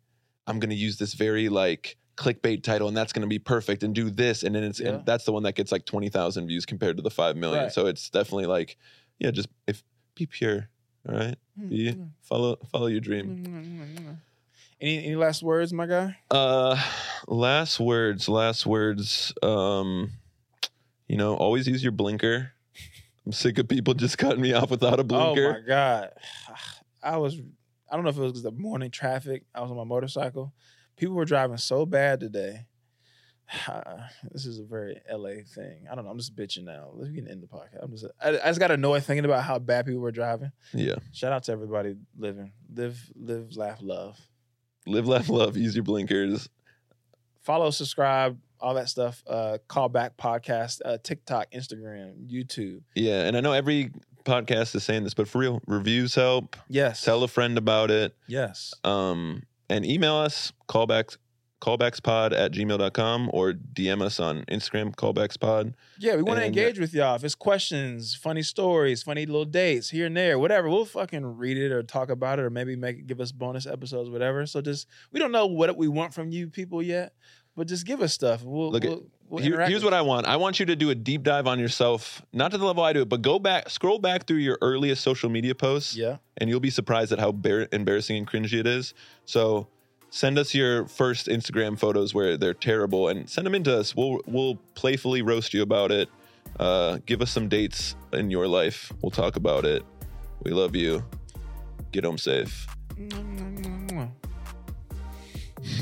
I'm gonna use this very like clickbait title and that's going to be perfect and do this and then it's Yeah. and that's the one that gets like 20,000 views compared to the 5 million. Right. So it's definitely like yeah, just if be pure, all right? Hmm. Be hmm. follow follow your dream. Hmm, any any last words, my guy? Uh last words, last words um you know, always use your blinker. I'm sick of people just cutting me off without a blinker. Oh my god, I was. I don't know if it was the morning traffic. I was on my motorcycle. People were driving so bad today. this is a very LA thing. I don't know. I'm just bitching now. Let's get end the podcast. I'm just. I, I just got annoyed thinking about how bad people were driving. yeah. Shout out to everybody living, live, live, laugh, love. Live, laugh, love. Use your blinkers. Follow, subscribe, all that stuff. Uh, call back podcast, uh, TikTok, Instagram, YouTube. Yeah, and I know every podcast is saying this, but for real, reviews help. Yes. Tell a friend about it. Yes. Um, and email us callbacks callbackspod at gmail.com or DM us on Instagram callbackspod. Yeah, we want to uh, engage with y'all. If it's questions, funny stories, funny little dates here and there, whatever, we'll fucking read it or talk about it or maybe make give us bonus episodes, whatever. So just we don't know what we want from you people yet, but just give us stuff. We'll, Look at- we'll, we'll Here- here's what I want. I want you to do a deep dive on yourself, not to the level I do it, but go back, scroll back through your earliest social media posts. Yeah. and you'll be surprised at how bar- embarrassing and cringy it is. So send us your first Instagram photos where they're terrible and send them in to us. We'll we'll playfully roast you about it. Uh, give us some dates in your life. We'll talk about it. We love you. Get home safe.